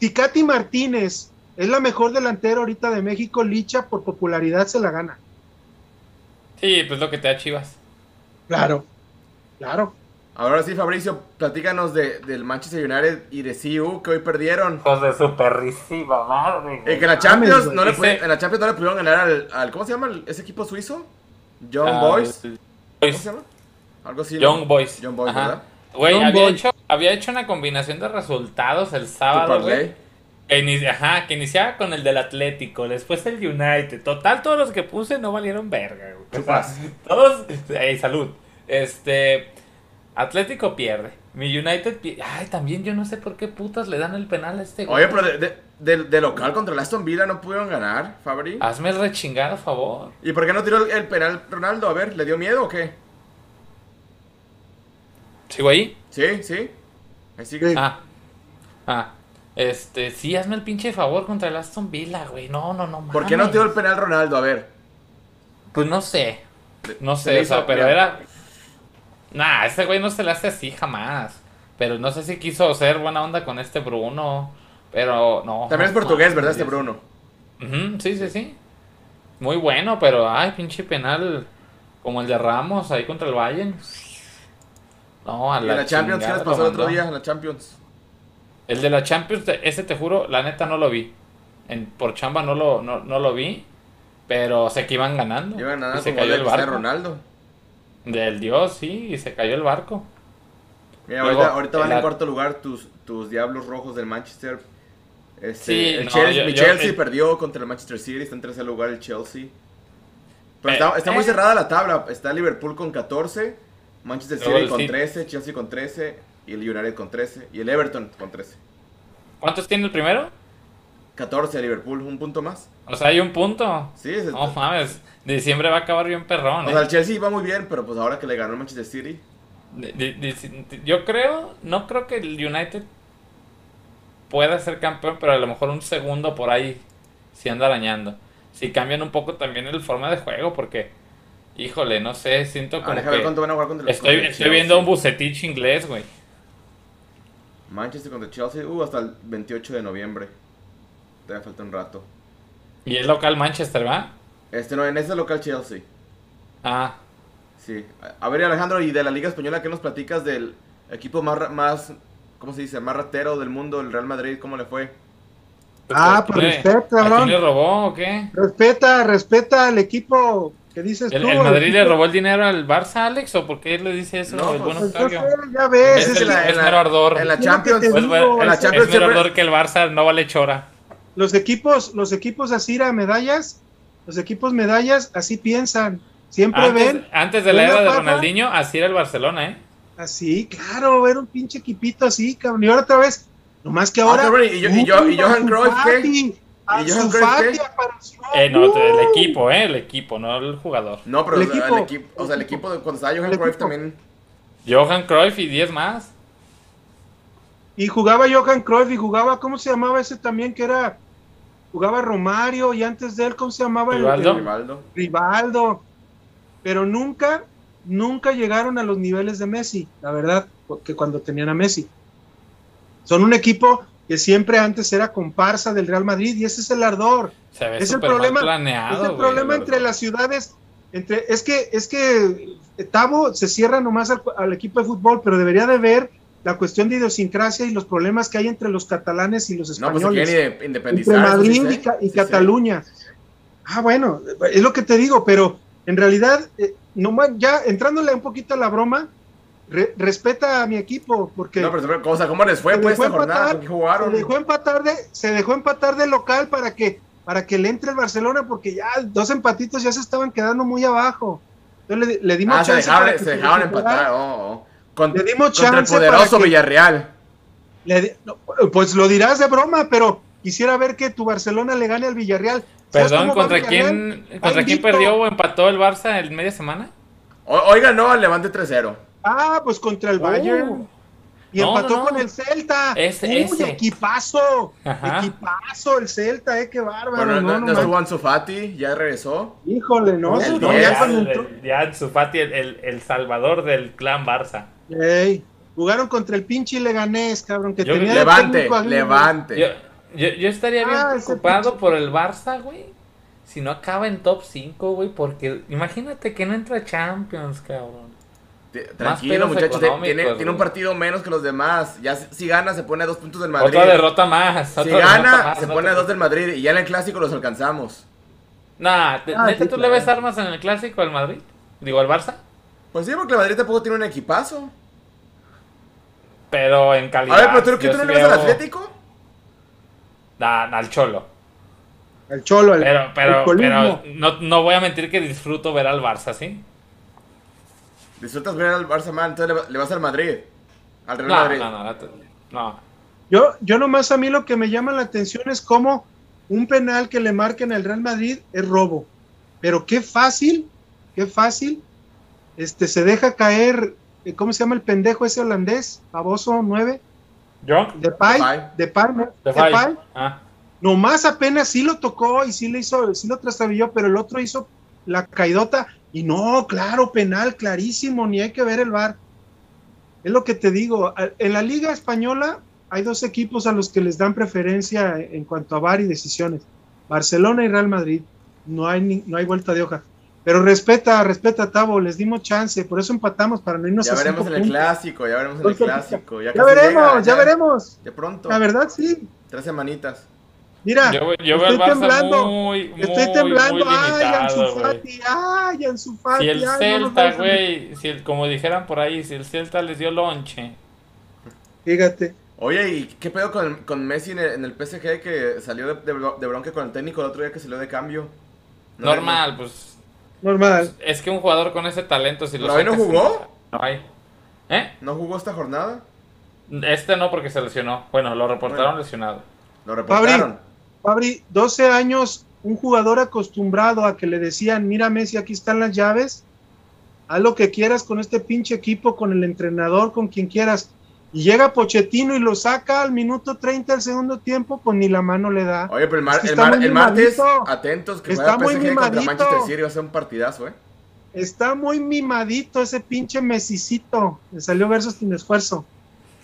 Si Katy Martínez es la mejor delantera ahorita de México. Licha por popularidad se la gana. Sí, pues lo que te da Chivas. Claro, claro. Ahora sí, Fabricio, platícanos de, del Manchester United y de CU que hoy perdieron. Pues de su perrísima madre. Eh, que en la, Champions no le en la Champions no le pudieron ganar al, ¿cómo se llama ese equipo suizo? Young ah, Boys. ¿Cómo se llama? Algo así. Young Boys. Young Boys, ¿verdad? Güey, había hecho, había hecho una combinación de resultados el sábado, güey. Que, ajá, que iniciaba con el del Atlético, después el United. Total, todos los que puse no valieron verga. ¿Qué pasa? Todos, hey, salud. Este, Atlético pierde. Mi United pierde. Ay, también yo no sé por qué putas le dan el penal a este Oye, pero de, local contra el Aston Villa no pudieron ganar, Fabri. Hazme el rechingado, a favor. ¿Y por qué no tiró el, penal Ronaldo? A ver, ¿le dio miedo o qué? ¿Sigo ahí? Sí, sí. Ahí sigue. Ah. Ah. Este, sí, hazme el pinche favor contra el Aston Villa, güey. No, no, no. ¿Por qué no dio el penal Ronaldo? A ver. Pues no sé. No sé, o pero era. Nah, este güey no se le hace así jamás. Pero no sé si quiso ser buena onda con este Bruno. Pero no. También es portugués, ¿verdad? Este Bruno. sí, sí, sí. Muy bueno, pero ay, pinche penal como el de Ramos ahí contra el Bayern. No, a la, la Champions, ¿qué les pasó el otro día en la Champions? El de la Champions, ese te juro, la neta no lo vi. En, por chamba no lo, no, lo vi. Pero sé que iban ganando. Iban ganando se cayó el barco. Ronaldo. Del Dios, sí, y se cayó el barco. ahorita, van en cuarto lugar tus, tus Diablos Rojos del Manchester. Este, sí, el Chelsea, perdió contra el Manchester City, está en tercer lugar el Chelsea. Pero está, está, muy eh. cerrada la tabla. Está Liverpool con 14, Manchester City con 13, Chelsea con 13, y el United con 13 y el Everton con 13. ¿Cuántos tiene el primero? 14 Liverpool, un punto más. O sea, hay un punto. Sí, es No mames, diciembre va a acabar bien perrón. O sea, ¿eh? el Chelsea va muy bien, pero pues ahora que le ganó el Manchester City. yo creo, no creo que el United pueda ser campeón, pero a lo mejor un segundo por ahí si anda arañando. Si cambian un poco también el forma de juego, porque, híjole, no sé, siento como que... estoy, estoy viendo un bucetich inglés, güey. Manchester contra Chelsea, uh, hasta el 28 de noviembre. Te falta un rato. ¿Y es local Manchester, va? Este no, en ese local Chelsea. Ah. Sí. A ver, Alejandro, y de la Liga Española, ¿qué nos platicas del equipo más, más ¿cómo se dice? Más ratero del mundo, el Real Madrid, ¿cómo le fue? Ah, pues respeta, cabrón. ¿A quién le robó o qué? Respeta, respeta al equipo ¿Qué dices ¿El, ¿El Madrid le robó el dinero al Barça, Alex? ¿O por qué le dice eso? No, el pues, ya ves, es, el, mero ardor. En la Champions, pues, en la Champions es mero ardor que el Barça no vale chora. Los equipos, los equipos así a medallas, los equipos medallas así piensan. Siempre ven. Antes de la era de Ronaldinho, así era el Barcelona, ¿eh? Así, claro, era un pinche equipito así, cabrón. Y ahora otra vez, nomás que ahora. Ah, y, yo, y, yo, y Johan Cruyff, ¿qué? ¿Y Eh, no, el equipo, ¿eh? El equipo, no el jugador. No, pero el equipo, el equipo o sea, el equipo cuando estaba Johan Cruyff también. Johan Cruyff y 10 más. Y jugaba Johan Cruyff y jugaba, ¿cómo se llamaba ese también? Que era, jugaba Romario y antes de él, ¿cómo se llamaba? Rivaldo. Rivaldo. Pero nunca, nunca llegaron a los niveles de Messi, la verdad, que cuando tenían a Messi. Son un equipo que siempre antes era comparsa del Real Madrid y ese es el ardor. es el problema, es el problema entre las ciudades. Entre, es que es que Tavo se cierra nomás al, equipo de fútbol, pero debería de ver la cuestión de idiosincrasia y los problemas que hay entre los catalanes y los pues, españoles. entre Madrid y, Cataluña. Ah, bueno, es lo que te digo, pero en realidad, eh, no, ya entrándole un poquito a la broma, respeta a mi equipo, porque... No, pero ¿cómo les fue pues esta jornada? jugaron? Se dejó, empatar de, se dejó empatar de local para que, para que le entre el Barcelona, porque ya dos empatitos ya se estaban quedando muy abajo. Entonces le, dimos ah, chance. Se dejaron, empatar. Oh, oh. Le dimos chance el poderoso Villarreal. pues lo dirás de broma, pero quisiera ver que tu Barcelona le gane al Villarreal. Perdón, ¿contra quién, ¿contra quién perdió o empató el Barça el media semana? Oiga, no, Levante 3-0. Ah, pues contra el Bayern. Oh. Y empató con el Celta. Ese, Uy, ese. equipazo. Equipazo el Celta, eh, qué bárbaro. Bueno, no, no, estuvo Ansu Fati, ya regresó. Híjole, no. ya, Ansu Fati, el, el, salvador del clan Barça. Ey, jugaron contra el pinche Leganés, cabrón, que tenía Levante, Levante. Yo, yo, estaría bien ah, preocupado por el Barça, güey. Si no acaba en top 5, güey, porque imagínate que no entra Champions, cabrón. Tranquilo, muchachos. Tiene, un partido menos que los demás. Ya si, gana, se pone a dos puntos del Madrid. Otra derrota más. si gana, se pone a dos del Madrid. Y ya en el clásico los alcanzamos. Nah, ah, tú le ves armas en el clásico al Madrid? Digo, al Barça. Pues sí, porque el Madrid tampoco tiene un equipazo. Pero en calidad. A ver, pero ¿tú, no le ves al Atlético? Nah, al Cholo. Al Cholo, Pero, pero, pero no, no voy a mentir que disfruto ver al Barça, ¿sí? Disfrutas ver al Barça mal, entonces le, vas al Madrid. Al Real Madrid. No, no, no. Yo, yo nomás a mí lo que me llama la atención es cómo un penal que le marquen al Real Madrid es robo. Pero qué fácil, qué fácil. Este se deja caer, eh, ¿cómo se llama el pendejo ese holandés? Baboso 9. ¿Yo? De Pai, de Pai, de Pai. Ah. Nomás apenas sí lo tocó y sí le hizo, sí lo trastabilló, pero el otro hizo la caidota y no, claro, penal, clarísimo, ni hay que ver el VAR. Es lo que te digo, en la Liga Española hay dos equipos a los que les dan preferencia en cuanto a VAR y decisiones, Barcelona y Real Madrid. No hay, no hay vuelta de hoja. Pero respeta, respeta, Tavo, les dimos chance, por eso empatamos para no irnos ya veremos en el clásico, ya veremos en el clásico. Ya, veremos, ya, veremos. De pronto. La verdad, sí. Tres semanitas. Mira, yo, estoy temblando. Muy, estoy temblando. ay, Ansu Fati, ay, Ansu Fati. Si el Celta, güey, si el, como dijeran por ahí, si el Celta les dio lonche. Fíjate. Oye, ¿y qué pedo con, con Messi en el, PSG que salió de, de, bronque con el técnico el otro día que salió de cambio? Normal, pues. Normal. Es que un jugador con ese talento, si lo ¿No, no jugó? No hay. ¿Eh? ¿No jugó esta jornada? Este no, porque se lesionó. Bueno, lo reportaron lesionado. Lo reportaron. Fabri, 12 años, un jugador acostumbrado a que le decían, mira Messi, aquí están las llaves, haz lo que quieras con este pinche equipo, con el entrenador, con quien quieras. Y llega Pochettino y lo saca al minuto 30 del segundo tiempo, pues ni la mano le da. Oye, pero el, martes, atentos, que está muy mimadito. Manchester City va a ser un partidazo, ¿eh? Está muy mimadito ese pinche mesicito. Le salió versos sin esfuerzo.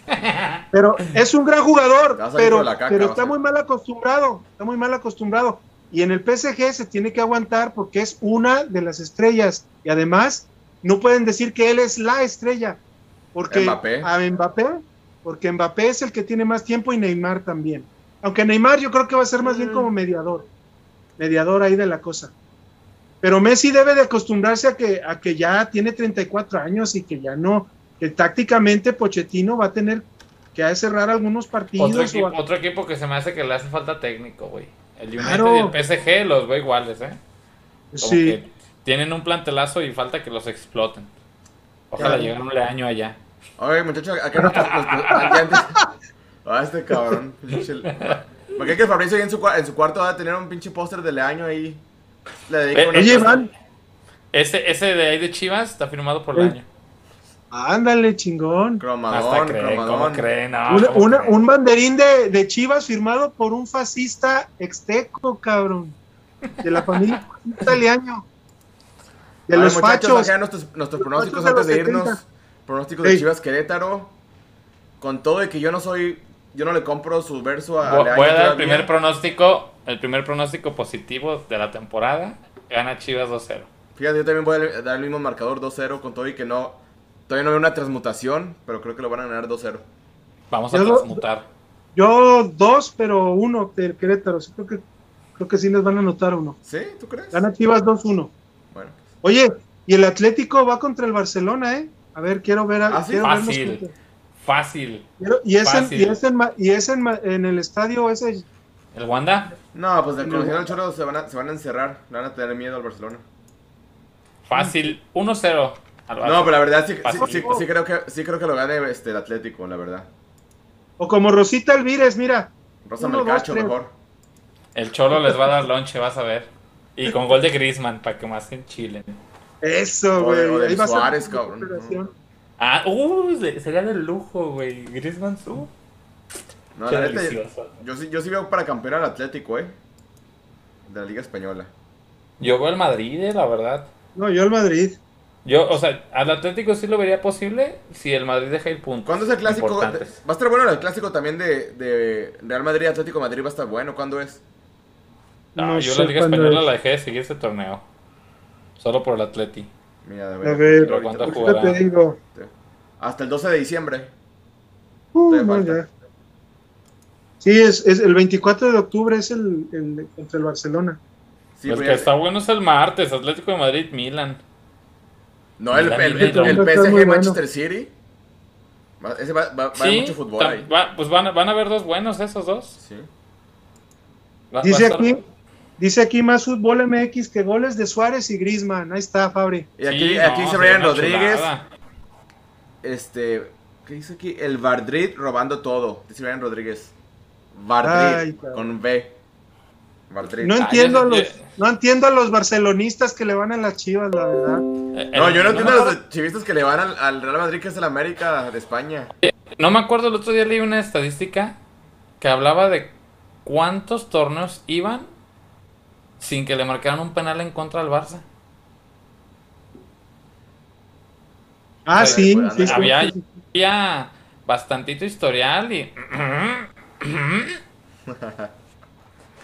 Pero es un gran jugador, pero, pero está muy mal acostumbrado, está muy mal acostumbrado. Y en el PSG se tiene que aguantar porque es una de las estrellas. Y además, no pueden decir que él es la estrella. Porque Mbappé. a Mbappé, porque Mbappé es el que tiene más tiempo y Neymar también. Aunque Neymar yo creo que va a ser más bien como mediador. Mediador ahí de la cosa. Pero Messi debe de acostumbrarse a que, a que ya tiene 34 años y que ya no, que tácticamente Pochettino va a tener que cerrar algunos partidos. Otro equipo, que se me hace que le hace falta técnico, güey. El United y el PSG los veo iguales, ¿eh? sí. tienen un plantelazo y falta que los exploten. Ojalá llegue un año allá. Oye, muchachos, acá no Ah, este cabrón. Porque que Fabricio en su, en su cuarto va a tener un pinche póster de año ahí. Le dedico eh, Iván. Ese, ese de ahí de Chivas está firmado por el año. Ándale, chingón. Cromadón, cromadón. Creen? un banderín de, de, Chivas firmado por un fascista exteco, cabrón. De la familia italiano. De los fachos. nuestros, nuestros pronósticos antes de, irnos. Pronósticos de Chivas Querétaro. Con todo de que yo no soy. Yo no le compro su verso a. Voy, a dar el primer pronóstico. El primer pronóstico positivo de la temporada. Gana Chivas 2-0. Fíjate, yo también voy a dar el mismo marcador 2-0 con todo y que no Todavía no veo una transmutación, pero creo que lo van a ganar 2-0. Vamos a transmutar. Yo dos, pero uno del Querétaro. Sí, creo que creo que sí les van a anotar uno. ¿Sí? ¿Tú crees? Gana Chivas 2-1. Oye, y el Atlético va contra el Barcelona, ¿eh? A ver, quiero ver. ¿Ah, Fácil. Fácil. y es, En, y es, en, y es en, en, el estadio ese. ¿El Wanda? No, pues de conocido al Cholo se van, a, se van a encerrar. Le van a tener miedo al Barcelona. Fácil. 1-0. No, pero la verdad sí, sí, creo que, sí creo que lo gane este, el Atlético, la verdad. O como Rosita Elvírez, mira. Rosa Melcacho, mejor. El Cholo les va a dar lonche, vas a ver. Y con gol de Griezmann, para que más en Chile. Eso, güey. O de, Suárez, cabrón. Ah, uh, sería de lujo, güey. Griezmann, uh. No, la neta, yo, sí, yo sí veo para campeón al Atlético, eh. De la Liga Española. Yo veo al Madrid, eh, la verdad. No, yo al Madrid. Yo, o sea, al Atlético sí lo vería posible si el Madrid deja ir puntos. ¿Cuándo es el clásico? Va a estar bueno el clásico también de, de Real Madrid Atlético Madrid va a estar bueno. ¿Cuándo es? No, yo la Liga Española la dejé de seguir ese torneo. Solo por el Atleti. Mira, de a ver, te digo. Hasta el 12 de diciembre. Uh, Sí, es, es, el 24 de octubre es el, el contra el Barcelona. Sí, el que está bueno es el martes, Atlético de Madrid, Milan. No, el, el, el, PSG Manchester City. Ese va, va, sí, mucho fútbol ahí. pues van, van a haber dos buenos esos dos. Sí. dice aquí, dice aquí más fútbol MX que goles de Suárez y Grisman. Ahí está, Fabri. Y aquí, aquí se Brian Rodríguez. Este, ¿qué dice aquí? El Vardrid robando todo. Dice Brian Rodríguez. Vardrid con B. No entiendo, a los, no entiendo a los barcelonistas que le van a las chivas, la verdad. Eh, no, yo no, entiendo a los chivistas que le van al, Real Madrid, que es el América de España. No me acuerdo, el otro día leí una estadística que hablaba de cuántos torneos iban sin que le marcaran un penal en contra al Barça. Ah, sí, sí, había, había bastantito historial y...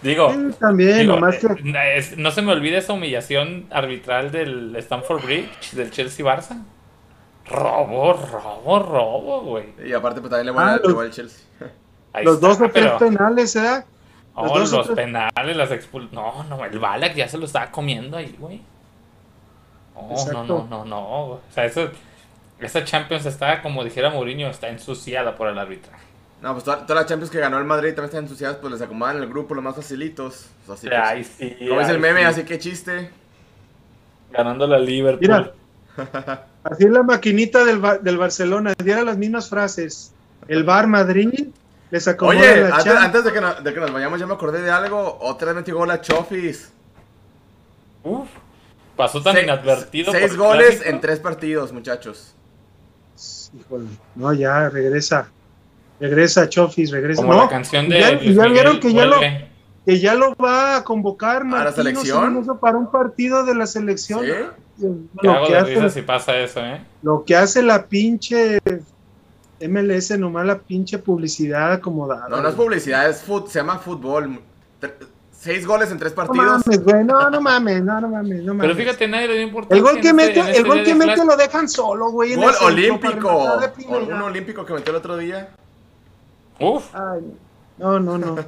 Digo, también, eh, no se me olvide esa humillación arbitral del Stanford Bridge, del Chelsea Barça. Robo, robo, robo, güey. Y aparte, pues también le voy a dar al Chelsea. los dos o tres penales, ¿eh? Los, los penales, las expul... No, no, el Balak ya se lo estaba comiendo ahí, güey. No, no, no, no, no. O sea, eso, esa Champions está, como dijera Mourinho, está ensuciada por el arbitraje. No, pues todas las Champions que ganó el Madrid también están entusiasmadas, pues les acomodan el grupo los más facilitos. Así ay, sí, como es el meme, así que chiste. Ganando la Liverpool. Mira, así es la maquinita del, del Barcelona, diera las mismas frases. El Bar Madrid les Oye, la antes, antes de, que nos, de que nos vayamos, ya me acordé de algo. Otra vez metió gol a Chofis. Uf, pasó tan inadvertido. Seis goles en tres partidos, muchachos. Híjole, no, ya regresa. Regresa Chofis, regresa. Como la canción de. Ya, ya vieron que ya, lo, que ya lo va a convocar ¿A la selección? para un partido de la selección. ¿Sí? Lo que hace, si pasa eso, ¿eh? Lo que hace la pinche MLS, nomás la pinche publicidad acomodada. No, no es publicidad, es fut, se llama fútbol. Seis goles en tres partidos. No mames, güey, no, no mames, no, no mames, no mames. Pero fíjate, nadie le dio importancia. El gol que mete, el gol que mete lo dejan solo, güey. Gol olímpico. Un olímpico que metió el otro día. Uf. no, no, no.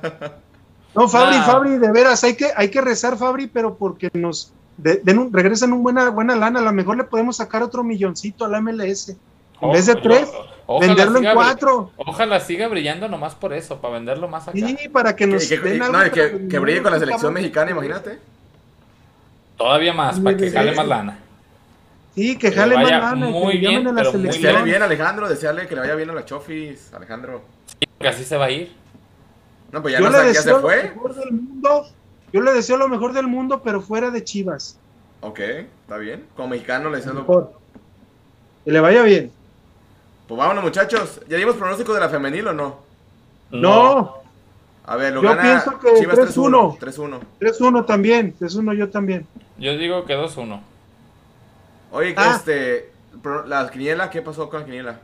No, Fabri, Fabri, de veras, hay que, hay que rezar, Fabri, pero porque nos regresan un buena, buena lana, a lo mejor le podemos sacar otro milloncito al MLS. En vez de tres, venderlo en cuatro. Ojalá siga brillando nomás por eso, para venderlo más acá. Sí, para que nos que, que, brille con la selección mexicana, imagínate. Todavía más, para que jale más lana. Sí, que jale más lana. Muy bien, a la selección. Desearle bien, Alejandro, desearle que le vaya bien a la Chofis, Alejandro que así se va a ir. No, pues ya, no sé, ya se fue. yo le deseo lo mejor del mundo, pero fuera de Chivas. Ok, está bien. Como mexicano le deseo lo mejor. Que le vaya bien. Pues vámonos, muchachos. ¿Ya dimos pronóstico de la femenil o no? No. A ver, lo yo gana pienso que Chivas 3-1. 3-1. 3-1 también. 3-1 yo también. Yo digo que 2-1. Oye, ah. este. La quiniela, ¿qué pasó con la quiniela?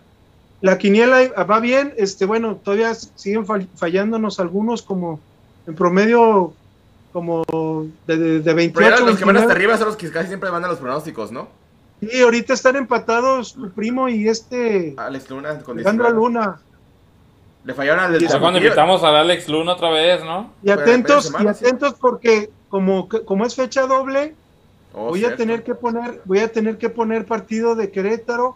La quiniela va bien. Este, bueno, todavía siguen fallándonos algunos, como en promedio, como de, de, de 28. los que van hasta arriba son los que casi siempre mandan los pronósticos, ¿no? Sí, ahorita están empatados tu primo y este. Alex Luna con Alejandro Luna. Le fallaron al del cuando invitamos al Alex Luna otra vez, ¿no? Y atentos, y atentos porque como, como es fecha doble, oh, voy a tener que poner, voy a tener que poner partido de Querétaro,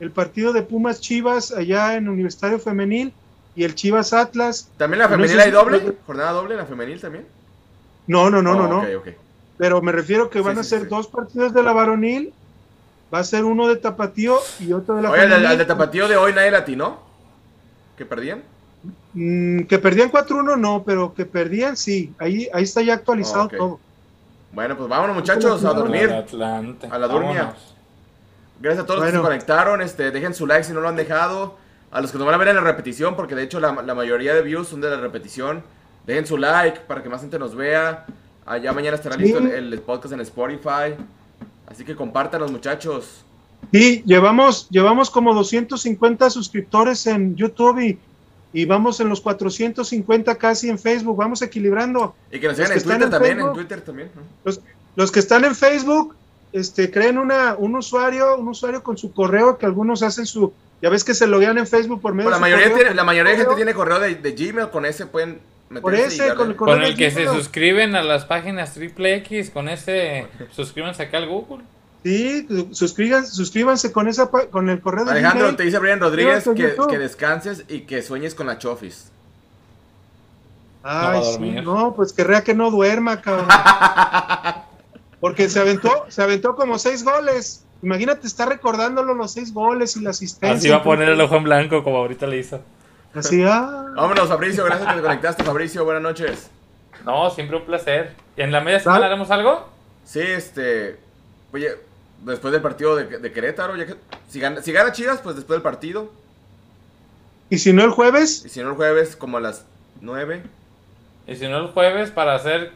el partido de Pumas Chivas allá en Universitario Femenil y el Chivas Atlas. ¿También la femenil hay doble? ¿Jornada doble la femenil también? No, no, no, no, no. Pero me refiero que van a ser dos partidos de la varonil Va a ser uno de Tapatío y otro de la Oye, al de, Tapatío de hoy nadie latinó. ¿Que perdían? Mm, que perdían 4-1 no, pero que perdían sí. Ahí, ahí está ya actualizado todo. Bueno, pues vámonos muchachos a dormir. A la durmia. Gracias a todos los que se conectaron. Este, dejen su like si no lo han dejado. A los que nos van a ver en la repetición, porque de hecho la, mayoría de views son de la repetición. Dejen su like para que más gente nos vea. Allá mañana estará listo el, el podcast en Spotify. Así que los muchachos. Sí, llevamos, llevamos como 250 suscriptores en YouTube y, y, vamos en los 450 casi en Facebook. Vamos equilibrando. Y que nos sigan en Twitter también, en Twitter también. Los, que están en Facebook, este, creen una, un usuario, un usuario con su correo que algunos hacen su, ya ves que se loguean en Facebook por medio pues la mayoría tiene, La mayoría de gente tiene correo de, de Gmail, con ese pueden por ese, con, el que se suscriben a las páginas triple X, con ese, suscríbanse acá al Google. Sí, suscríbanse, suscríbanse con esa con el correo de Alejandro, te dice Brian Rodríguez que, descanses y que sueñes con la Chofis. Ay, no, pues querría que no duerma, cabrón. Porque se aventó, se aventó como seis goles. Imagínate, está recordándolo los seis goles y la asistencia. Así va a poner el ojo en blanco como ahorita le hizo. Así, ah. Vámonos, Fabricio, gracias que te conectaste, Fabricio, buenas noches. No, siempre un placer. ¿Y en la media semana haremos algo? Sí, este. Oye, después del partido de, Querétaro, ya que, si, gana, si gana Chivas, pues después del partido. ¿Y si no el jueves? Y si no el jueves, como a las nueve. Y si no el jueves, para hacer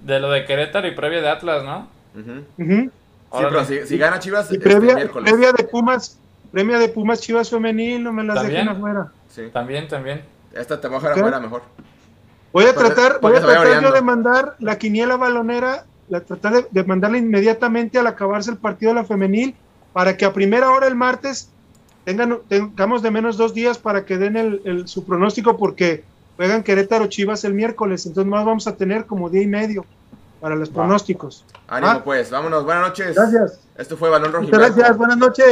de lo de Querétaro y previa de Atlas, ¿no? Sí, pero si, gana Chivas, y previa, previa de Pumas, Premia de Pumas Chivas Femenil, no me las dejen afuera. Sí. También, también. Esta te voy a dejar afuera mejor. Voy a tratar, voy a tratar yo de mandar la quiniela balonera, la tratar de, mandarla inmediatamente al acabarse el partido de la femenil, para que a primera hora el martes tengan, tengamos de menos dos días para que den el, su pronóstico, porque juegan Querétaro Chivas el miércoles, entonces más vamos a tener como día y medio para los pronósticos. Ánimo pues, vámonos, buenas noches. Gracias. Esto fue Balón Rojo. Gracias, buenas noches.